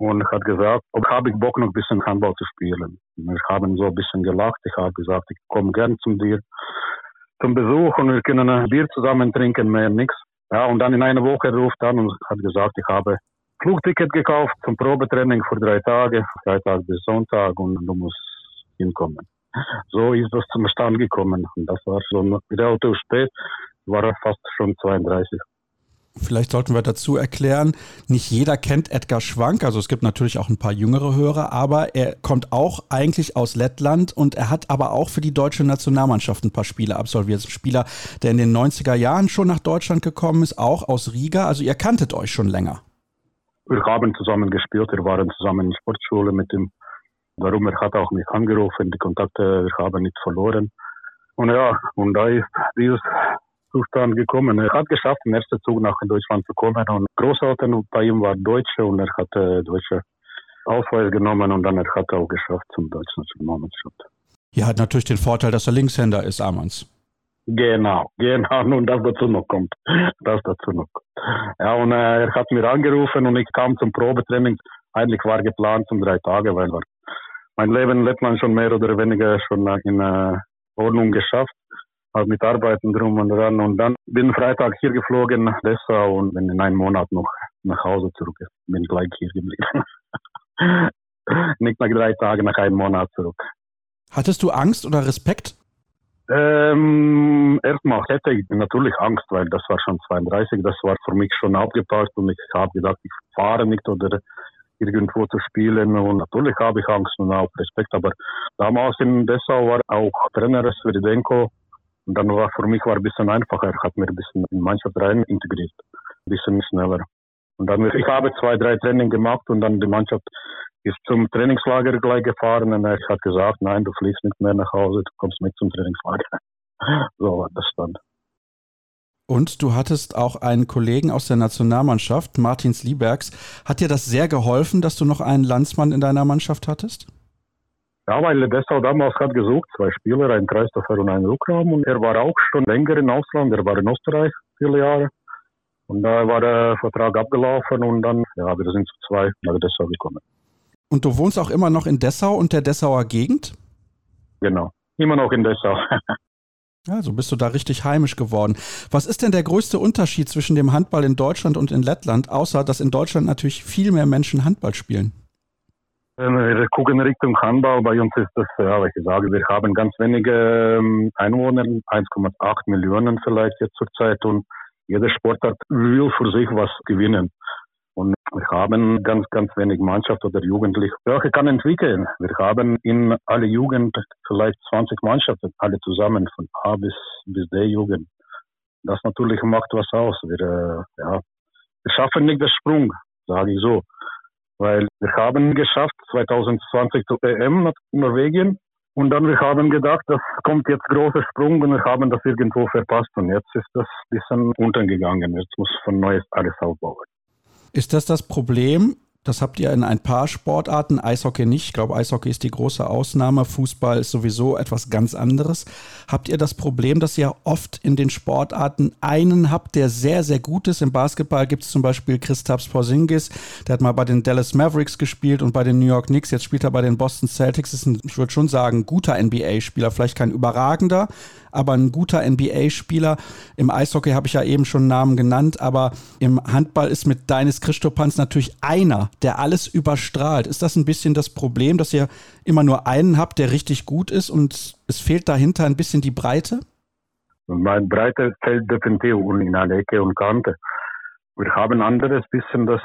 und hat gesagt, ob habe ich Bock noch ein bisschen Handball zu spielen. Wir haben so ein bisschen gelacht. Ich habe gesagt, ich komme gern zu dir zum Besuch und wir können ein Bier zusammen trinken, mehr nichts. Ja, und dann in einer Woche ruft an und hat gesagt, ich habe Flugticket gekauft zum Probetraining für drei Tage, Freitag bis Sonntag und du musst hinkommen. So ist das zum Stand gekommen und das war schon relativ spät, war fast schon 32. Vielleicht sollten wir dazu erklären, nicht jeder kennt Edgar Schwank, also es gibt natürlich auch ein paar jüngere Hörer, aber er kommt auch eigentlich aus Lettland und er hat aber auch für die deutsche Nationalmannschaft ein paar Spiele absolviert. Ein Spieler, der in den 90er Jahren schon nach Deutschland gekommen ist, auch aus Riga, also ihr kanntet euch schon länger. Wir haben zusammen gespielt, wir waren zusammen in der Sportschule mit ihm. Darum, er hat auch mich angerufen, die Kontakte, wir haben nicht verloren. Und ja, und da ist dieses Zustand gekommen. Er hat geschafft, im ersten Zug nach Deutschland zu kommen. Und Großeltern bei ihm war Deutsche und er hat äh, deutsche Ausweis genommen und dann er hat er auch geschafft zum deutschen Nationalmannschaft. Ja, hat natürlich den Vorteil, dass er Linkshänder ist, Amans. Genau, genau, nun das dazu noch kommt. Das dazu noch kommt. Ja, und äh, er hat mir angerufen und ich kam zum Probetraining. Eigentlich war geplant um drei Tage, weil mein Leben in Lettland schon mehr oder weniger schon in äh, Ordnung geschafft halt mit Arbeiten drum und dran. Und dann bin Freitag hier geflogen nach Dessau und bin in einem Monat noch nach Hause zurück. Bin gleich hier geblieben. Nicht nach drei Tagen, nach einem Monat zurück. Hattest du Angst oder Respekt? Ähm, erstmal hätte ich natürlich Angst, weil das war schon 32, das war für mich schon aufgepasst und ich habe gedacht, ich fahre nicht oder irgendwo zu spielen und natürlich habe ich Angst und auch Respekt, aber damals in Dessau war auch Trainer Sveridenko und dann war für mich war ein bisschen einfacher, er hat mir ein bisschen in Mannschaft rein integriert, ein bisschen schneller. Und dann, ich habe zwei, drei Training gemacht und dann die Mannschaft ist zum Trainingslager gleich gefahren und er hat gesagt, nein, du fliegst nicht mehr nach Hause, du kommst mit zum Trainingslager. so war das stand. Und du hattest auch einen Kollegen aus der Nationalmannschaft, Martin Sliebergs. Hat dir das sehr geholfen, dass du noch einen Landsmann in deiner Mannschaft hattest? Ja, weil Dessau damals hat gesucht, zwei Spieler, ein Kreisläufer und ein Rückraum. Und er war auch schon länger im Ausland, er war in Österreich viele Jahre. Und da war der Vertrag abgelaufen und dann, ja, wir sind zu zwei nach Dessau gekommen. Und du wohnst auch immer noch in Dessau und der Dessauer Gegend? Genau, immer noch in Dessau. Also bist du da richtig heimisch geworden. Was ist denn der größte Unterschied zwischen dem Handball in Deutschland und in Lettland, außer dass in Deutschland natürlich viel mehr Menschen Handball spielen? Wir gucken Richtung Handball. Bei uns ist das, ja, ich sage, wir haben ganz wenige ähm, Einwohner, 1,8 Millionen vielleicht jetzt zurzeit und jeder Sportart will für sich was gewinnen. Und wir haben ganz, ganz wenig Mannschaft oder Jugendliche. Welche kann entwickeln? Wir haben in alle Jugend vielleicht 20 Mannschaften, alle zusammen, von A bis, bis D-Jugend. Das natürlich macht was aus. Wir, äh, ja, wir schaffen nicht den Sprung, sage ich so. Weil wir haben geschafft 2020 zu EM nach Norwegen und dann wir haben gedacht, das kommt jetzt großer Sprung und wir haben das irgendwo verpasst und jetzt ist das ein bisschen untergegangen. Jetzt muss von neues alles aufbauen. Ist das das Problem? Das habt ihr in ein paar Sportarten, Eishockey nicht. Ich glaube, Eishockey ist die große Ausnahme. Fußball ist sowieso etwas ganz anderes. Habt ihr das Problem, dass ihr oft in den Sportarten einen habt, der sehr, sehr gut ist? Im Basketball gibt es zum Beispiel Christaps Porzingis. Der hat mal bei den Dallas Mavericks gespielt und bei den New York Knicks. Jetzt spielt er bei den Boston Celtics. Ist ein, ich würde schon sagen, guter NBA-Spieler. Vielleicht kein überragender, aber ein guter NBA-Spieler. Im Eishockey habe ich ja eben schon Namen genannt, aber im Handball ist mit Deines Christopans natürlich einer, der alles überstrahlt. Ist das ein bisschen das Problem, dass ihr immer nur einen habt, der richtig gut ist und es fehlt dahinter ein bisschen die Breite? Meine Breite fällt definitiv in eine Ecke und Kante. Wir haben anderes bisschen das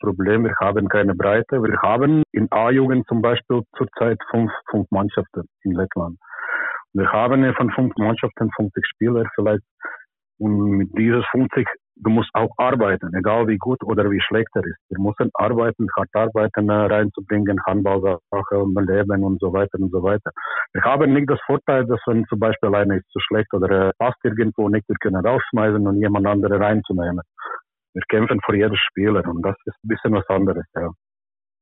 Problem, wir haben keine Breite. Wir haben in A-Jugend zum Beispiel zurzeit fünf, fünf Mannschaften in Lettland. Wir haben von fünf Mannschaften 50 Spieler vielleicht. Und mit dieses 50, du musst auch arbeiten, egal wie gut oder wie schlecht er ist. Wir müssen arbeiten, hart arbeiten, äh, reinzubringen, Handballsachen, Leben und so weiter und so weiter. Wir haben nicht das Vorteil, dass wenn zum Beispiel einer ist zu schlecht oder passt irgendwo nicht, wir können rausschmeißen und jemand andere reinzunehmen. Wir kämpfen für jeden Spieler und das ist ein bisschen was anderes, ja.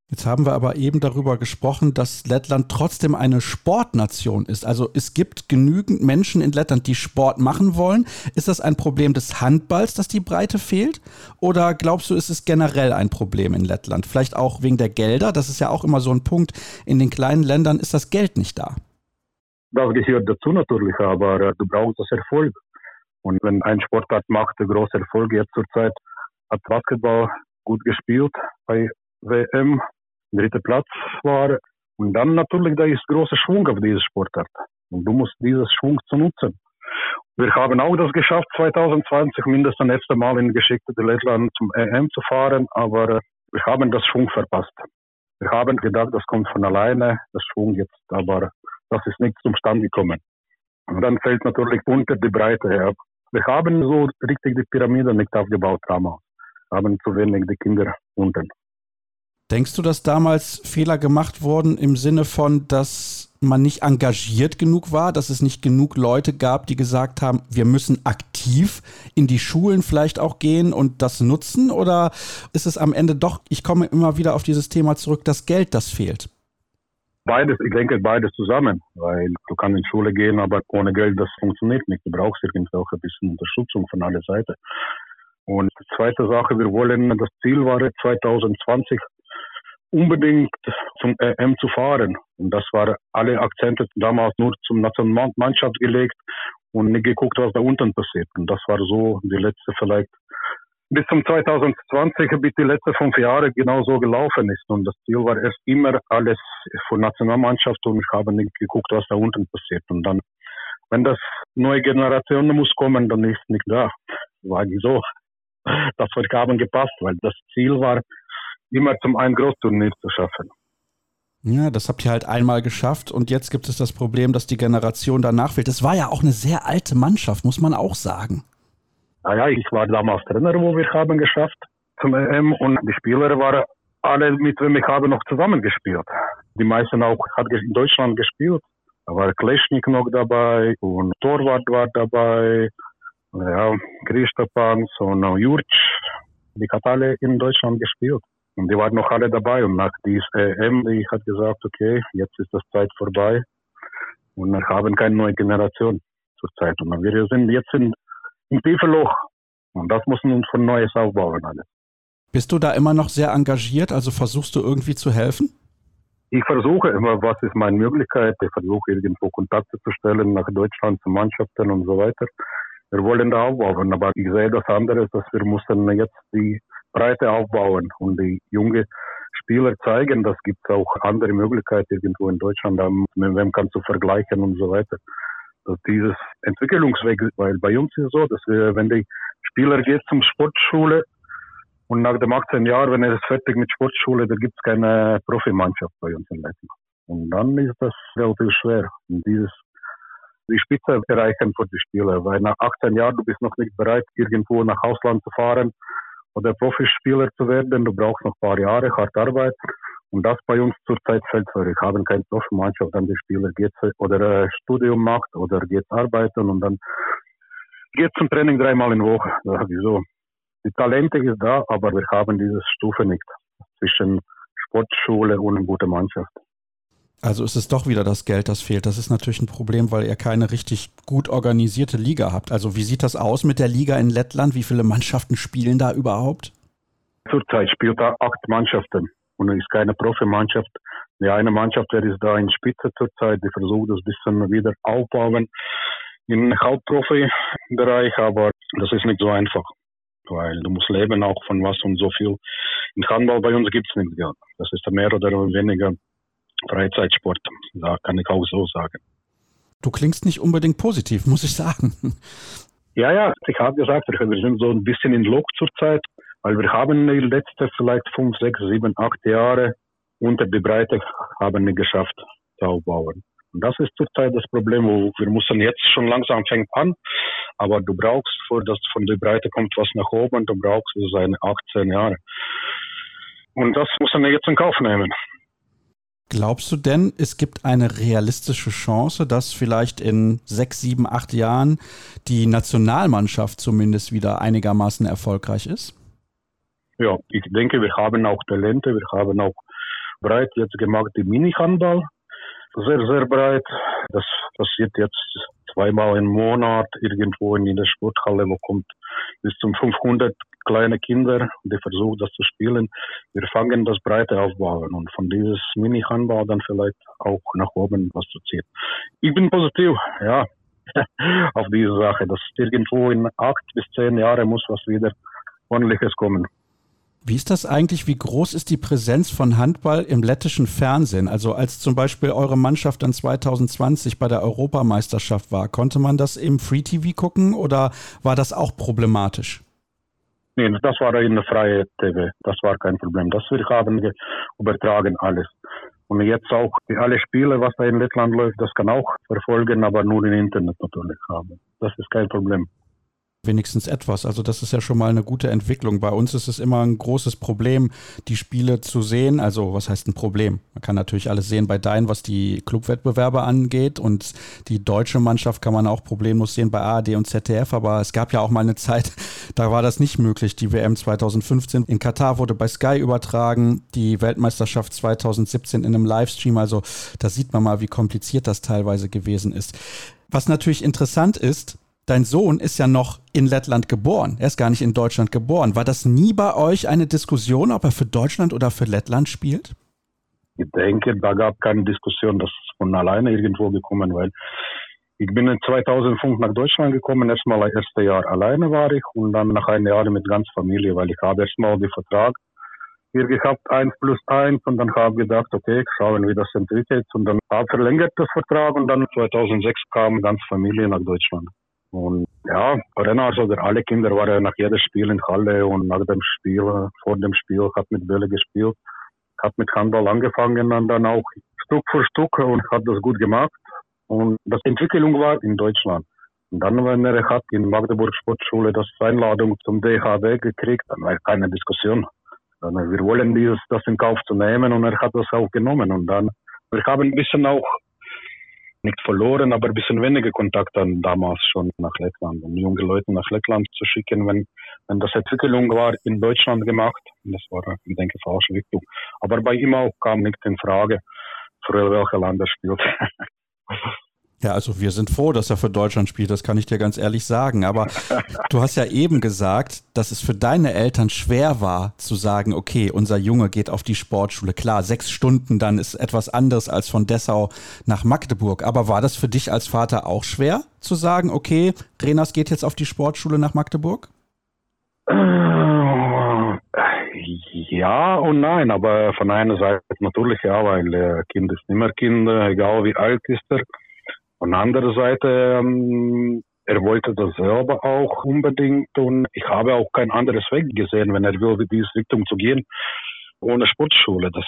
Jetzt haben wir aber eben darüber gesprochen, dass Lettland trotzdem eine Sportnation ist. Also es gibt genügend Menschen in Lettland, die Sport machen wollen. Ist das ein Problem des Handballs, dass die Breite fehlt? Oder glaubst du, ist es generell ein Problem in Lettland? Vielleicht auch wegen der Gelder? Das ist ja auch immer so ein Punkt. In den kleinen Ländern ist das Geld nicht da. Das gehört dazu natürlich, aber äh, du brauchst das Erfolg. Und wenn ein Sportart macht große Erfolg jetzt zurzeit, hat Basketball gut gespielt bei WM dritter Platz war. Und dann natürlich, da ist großer Schwung auf diese Sportart. Und du musst dieses Schwung zu nutzen. Wir haben auch das geschafft, 2020 mindestens das erste Mal in Geschichte der Lettland zum EM zu fahren, aber wir haben das Schwung verpasst. Wir haben gedacht, das kommt von alleine, das Schwung jetzt, aber das ist nicht zum Stand gekommen. Und dann fällt natürlich unter die Breite her. Wir haben so richtig die Pyramide nicht aufgebaut damals. Wir haben zu wenig die Kinder unten. Denkst du, dass damals Fehler gemacht wurden im Sinne von, dass man nicht engagiert genug war, dass es nicht genug Leute gab, die gesagt haben, wir müssen aktiv in die Schulen vielleicht auch gehen und das nutzen? Oder ist es am Ende doch, ich komme immer wieder auf dieses Thema zurück, das Geld, das fehlt? Beides, ich denke beides zusammen, weil du kannst in die Schule gehen, aber ohne Geld, das funktioniert nicht. Du brauchst irgendwie auch ein bisschen Unterstützung von aller Seite. Und die zweite Sache, wir wollen, das Ziel war 2020 unbedingt zum EM zu fahren. Und das war alle Akzente damals nur zum Nationalmannschaft gelegt und nicht geguckt, was da unten passiert. Und das war so die letzte vielleicht bis zum 2020, bis die letzten fünf Jahre genau so gelaufen ist. Und das Ziel war erst immer alles für Nationalmannschaft und ich habe nicht geguckt, was da unten passiert. Und dann, wenn das neue Generation muss kommen, dann ist nicht da. War so. Das haben gepasst, weil das Ziel war, immer zum einen Großturnier zu schaffen. Ja, das habt ihr halt einmal geschafft und jetzt gibt es das Problem, dass die Generation danach fehlt. Das war ja auch eine sehr alte Mannschaft, muss man auch sagen. Naja, ich war damals Trainer, wo wir haben geschafft zum EM und die Spieler waren alle mit wem ich habe noch zusammengespielt. Die meisten auch hat in Deutschland gespielt. Da war Kleschnik noch dabei und Torwart war dabei, ja, Christopans und Jurc. Die hat alle in Deutschland gespielt. Und die waren noch alle dabei. Und nach dieser EM, die hat gesagt, okay, jetzt ist das Zeit vorbei. Und wir haben keine neue Generation zurzeit. Und wir sind jetzt in, im tiefen Loch. Und das müssen wir uns von Neues aufbauen alles. Bist du da immer noch sehr engagiert? Also versuchst du irgendwie zu helfen? Ich versuche immer, was ist meine Möglichkeit. Ich versuche irgendwo Kontakte zu stellen nach Deutschland zu Mannschaften und so weiter. Wir wollen da aufbauen, aber ich sehe das andere, dass wir müssen jetzt die Breite aufbauen und die junge Spieler zeigen, das gibt auch andere Möglichkeiten irgendwo in Deutschland, mit wem kannst du vergleichen und so weiter. Dass dieses Entwicklungsweg, weil bei uns ist es so, dass wir, wenn die Spieler geht zum Sportschule und nach dem 18 Jahren, wenn er ist fertig mit Sportschule, da gibt es keine Profimannschaft bei uns in Lettland. Und dann ist das relativ schwer. Und dieses die Spitze erreichen für die Spieler, weil nach 18 Jahren du bist noch nicht bereit, irgendwo nach Ausland zu fahren oder Profispieler zu werden. Du brauchst noch ein paar Jahre hart Arbeit. Und das bei uns zurzeit fällt für. Ich habe keine Profimannschaft, dann der Spieler geht oder äh, Studium macht oder geht arbeiten und dann geht zum Training dreimal in Woche. Das ist so. Die Talente ist da, aber wir haben diese Stufe nicht zwischen Sportschule und gute Mannschaft. Also ist es doch wieder das Geld, das fehlt. Das ist natürlich ein Problem, weil ihr keine richtig gut organisierte Liga habt. Also wie sieht das aus mit der Liga in Lettland? Wie viele Mannschaften spielen da überhaupt? Zurzeit spielt da acht Mannschaften und es ist keine Profimannschaft. Die eine Mannschaft, der ist da in Spitze zurzeit, die versucht das bisschen wieder aufbauen im Hauptprofi-Bereich, aber das ist nicht so einfach, weil du musst leben auch von was und so viel. Im Handball bei uns gibt es nichts. Ja. Das ist mehr oder weniger Freizeitsport. Da kann ich auch so sagen. Du klingst nicht unbedingt positiv, muss ich sagen. Ja, ja, ich habe gesagt, wir sind so ein bisschen in Lock zurzeit, weil wir haben die letzten vielleicht fünf, sechs, sieben, acht Jahre unter die Breite haben wir geschafft zu aufbauen. Und das ist zurzeit das Problem, wo wir müssen jetzt schon langsam fängt an, aber du brauchst, vor dass von der Breite kommt was nach oben, du brauchst so seine 18 Jahre. Und das müssen wir jetzt in Kauf nehmen. Glaubst du denn, es gibt eine realistische Chance, dass vielleicht in sechs, sieben, acht Jahren die Nationalmannschaft zumindest wieder einigermaßen erfolgreich ist? Ja, ich denke, wir haben auch Talente, wir haben auch breit jetzt gemacht die Mini-Handball. Sehr, sehr breit. Das passiert jetzt zweimal im Monat irgendwo in der Sporthalle, wo kommt bis zu 500 kleine Kinder, die versuchen das zu spielen. Wir fangen das breite aufbauen und von dieses Mini-Handball dann vielleicht auch nach oben was zu ziehen. Ich bin positiv, ja, auf diese Sache, dass irgendwo in acht bis zehn Jahren muss was wieder ordentliches kommen. Wie ist das eigentlich? Wie groß ist die Präsenz von Handball im lettischen Fernsehen? Also als zum Beispiel eure Mannschaft dann 2020 bei der Europameisterschaft war, konnte man das im Free TV gucken oder war das auch problematisch? Nee, das war in der freie TV. Das war kein Problem. Das wir haben übertragen alles. Und jetzt auch alle Spiele, was da in Lettland läuft, das kann auch verfolgen, aber nur im Internet natürlich haben. Das ist kein Problem wenigstens etwas. Also das ist ja schon mal eine gute Entwicklung. Bei uns ist es immer ein großes Problem, die Spiele zu sehen. Also was heißt ein Problem? Man kann natürlich alles sehen bei Dein, was die Clubwettbewerbe angeht. Und die deutsche Mannschaft kann man auch problemlos sehen bei ARD und ZDF. Aber es gab ja auch mal eine Zeit, da war das nicht möglich. Die WM 2015 in Katar wurde bei Sky übertragen. Die Weltmeisterschaft 2017 in einem Livestream. Also da sieht man mal, wie kompliziert das teilweise gewesen ist. Was natürlich interessant ist, Dein Sohn ist ja noch in Lettland geboren. Er ist gar nicht in Deutschland geboren. War das nie bei euch eine Diskussion, ob er für Deutschland oder für Lettland spielt? Ich denke, da gab keine Diskussion, das ist von alleine irgendwo gekommen, weil ich bin in 2005 nach Deutschland gekommen. Erstmal das erste Jahr alleine war ich und dann nach einem Jahr mit ganz Familie, weil ich habe erstmal den Vertrag hier gehabt, eins plus eins und dann habe ich gedacht, okay, schauen, wie das entwickelt und dann habe verlängert das Vertrag und dann 2006 kam ganz Familie nach Deutschland. Und ja, Renars oder alle Kinder waren nach jedem Spiel in Halle und nach dem Spiel, vor dem Spiel, hat mit Bälle gespielt, hat mit Handball angefangen und dann auch Stück für Stück und hat das gut gemacht. Und das Entwicklung war in Deutschland. Und dann, wenn er hat in Magdeburg Sportschule das Einladung zum DHB gekriegt, dann war keine Diskussion. Wir wollen dieses, das in Kauf zu nehmen und er hat das auch genommen. Und dann, wir haben ein bisschen auch nicht verloren, aber ein bisschen weniger Kontakt dann damals schon nach Lettland, um junge Leute nach Lettland zu schicken, wenn, wenn das Entwicklung war in Deutschland gemacht. Das war, ich denke, falsche Richtung. Aber bei ihm auch kam nicht in Frage, für welche Land er spielt. Ja, also wir sind froh, dass er für Deutschland spielt, das kann ich dir ganz ehrlich sagen. Aber du hast ja eben gesagt, dass es für deine Eltern schwer war zu sagen, okay, unser Junge geht auf die Sportschule. Klar, sechs Stunden dann ist etwas anderes als von Dessau nach Magdeburg. Aber war das für dich als Vater auch schwer zu sagen, okay, Renas geht jetzt auf die Sportschule nach Magdeburg? Ja und nein, aber von einer Seite natürlich ja, weil Kind ist immer Kind, egal wie alt ist er. Von anderer Seite, ähm, er wollte das selber auch unbedingt und ich habe auch kein anderes Weg gesehen, wenn er will, in diese Richtung zu gehen, ohne Sportschule. Das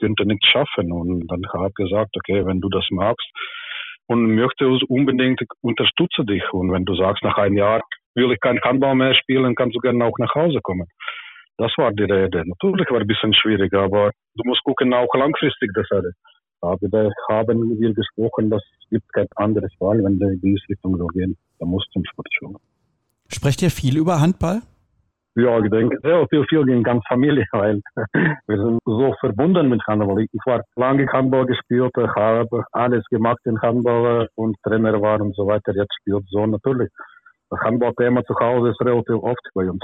könnte nicht schaffen. Und dann habe ich gesagt, okay, wenn du das magst und möchtest unbedingt, unterstütze dich. Und wenn du sagst, nach einem Jahr will ich kein Handball mehr spielen, kannst du gerne auch nach Hause kommen. Das war die Rede. Natürlich war ein bisschen schwierig, aber du musst gucken, auch langfristig das alles habe. Da haben wir gesprochen, dass es gibt kein anderes Wahl, wenn wir in diese Richtung so gehen. Da muss zum Sportschule. Sprecht ihr viel über Handball? Ja, ich denke sehr viel, viel gegen ganz Familie, weil wir sind so verbunden mit Handball. Ich war lange Handball gespielt, habe alles gemacht in Handball und Trainer war und so weiter. Jetzt spielt so natürlich. Das Handballthema zu Hause ist relativ oft bei uns.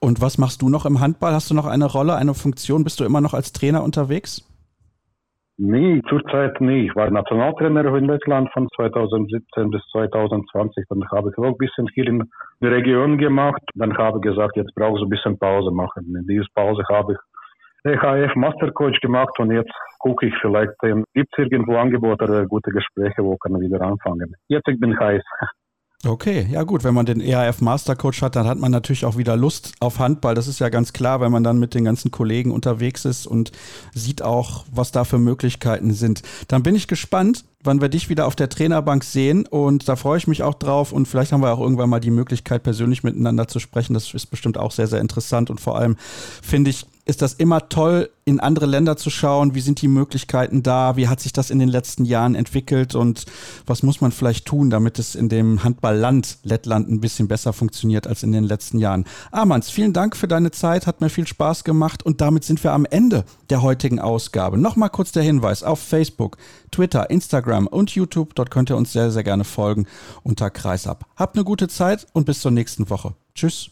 Und was machst du noch im Handball? Hast du noch eine Rolle, eine Funktion? Bist du immer noch als Trainer unterwegs? Nee, zurzeit nie. Ich war Nationaltrainer in Lettland von 2017 bis 2020. Dann habe ich auch ein bisschen hier in der Region gemacht. Dann habe ich gesagt, jetzt brauche ich ein bisschen Pause machen. In dieser Pause habe ich EHF Mastercoach gemacht und jetzt gucke ich vielleicht, gibt es irgendwo Angebote oder gute Gespräche, wo kann ich wieder anfangen. Jetzt ich bin heiß. Okay, ja gut, wenn man den EAF Mastercoach hat, dann hat man natürlich auch wieder Lust auf Handball. Das ist ja ganz klar, wenn man dann mit den ganzen Kollegen unterwegs ist und sieht auch, was da für Möglichkeiten sind. Dann bin ich gespannt, wann wir dich wieder auf der Trainerbank sehen und da freue ich mich auch drauf und vielleicht haben wir auch irgendwann mal die Möglichkeit, persönlich miteinander zu sprechen. Das ist bestimmt auch sehr, sehr interessant und vor allem finde ich, ist das immer toll, in andere Länder zu schauen. Wie sind die Möglichkeiten da? Wie hat sich das in den letzten Jahren entwickelt? Und was muss man vielleicht tun, damit es in dem Handballland Lettland ein bisschen besser funktioniert als in den letzten Jahren? Amans, vielen Dank für deine Zeit. Hat mir viel Spaß gemacht. Und damit sind wir am Ende der heutigen Ausgabe. Nochmal kurz der Hinweis auf Facebook, Twitter, Instagram und YouTube. Dort könnt ihr uns sehr, sehr gerne folgen unter Kreisab. Habt eine gute Zeit und bis zur nächsten Woche. Tschüss.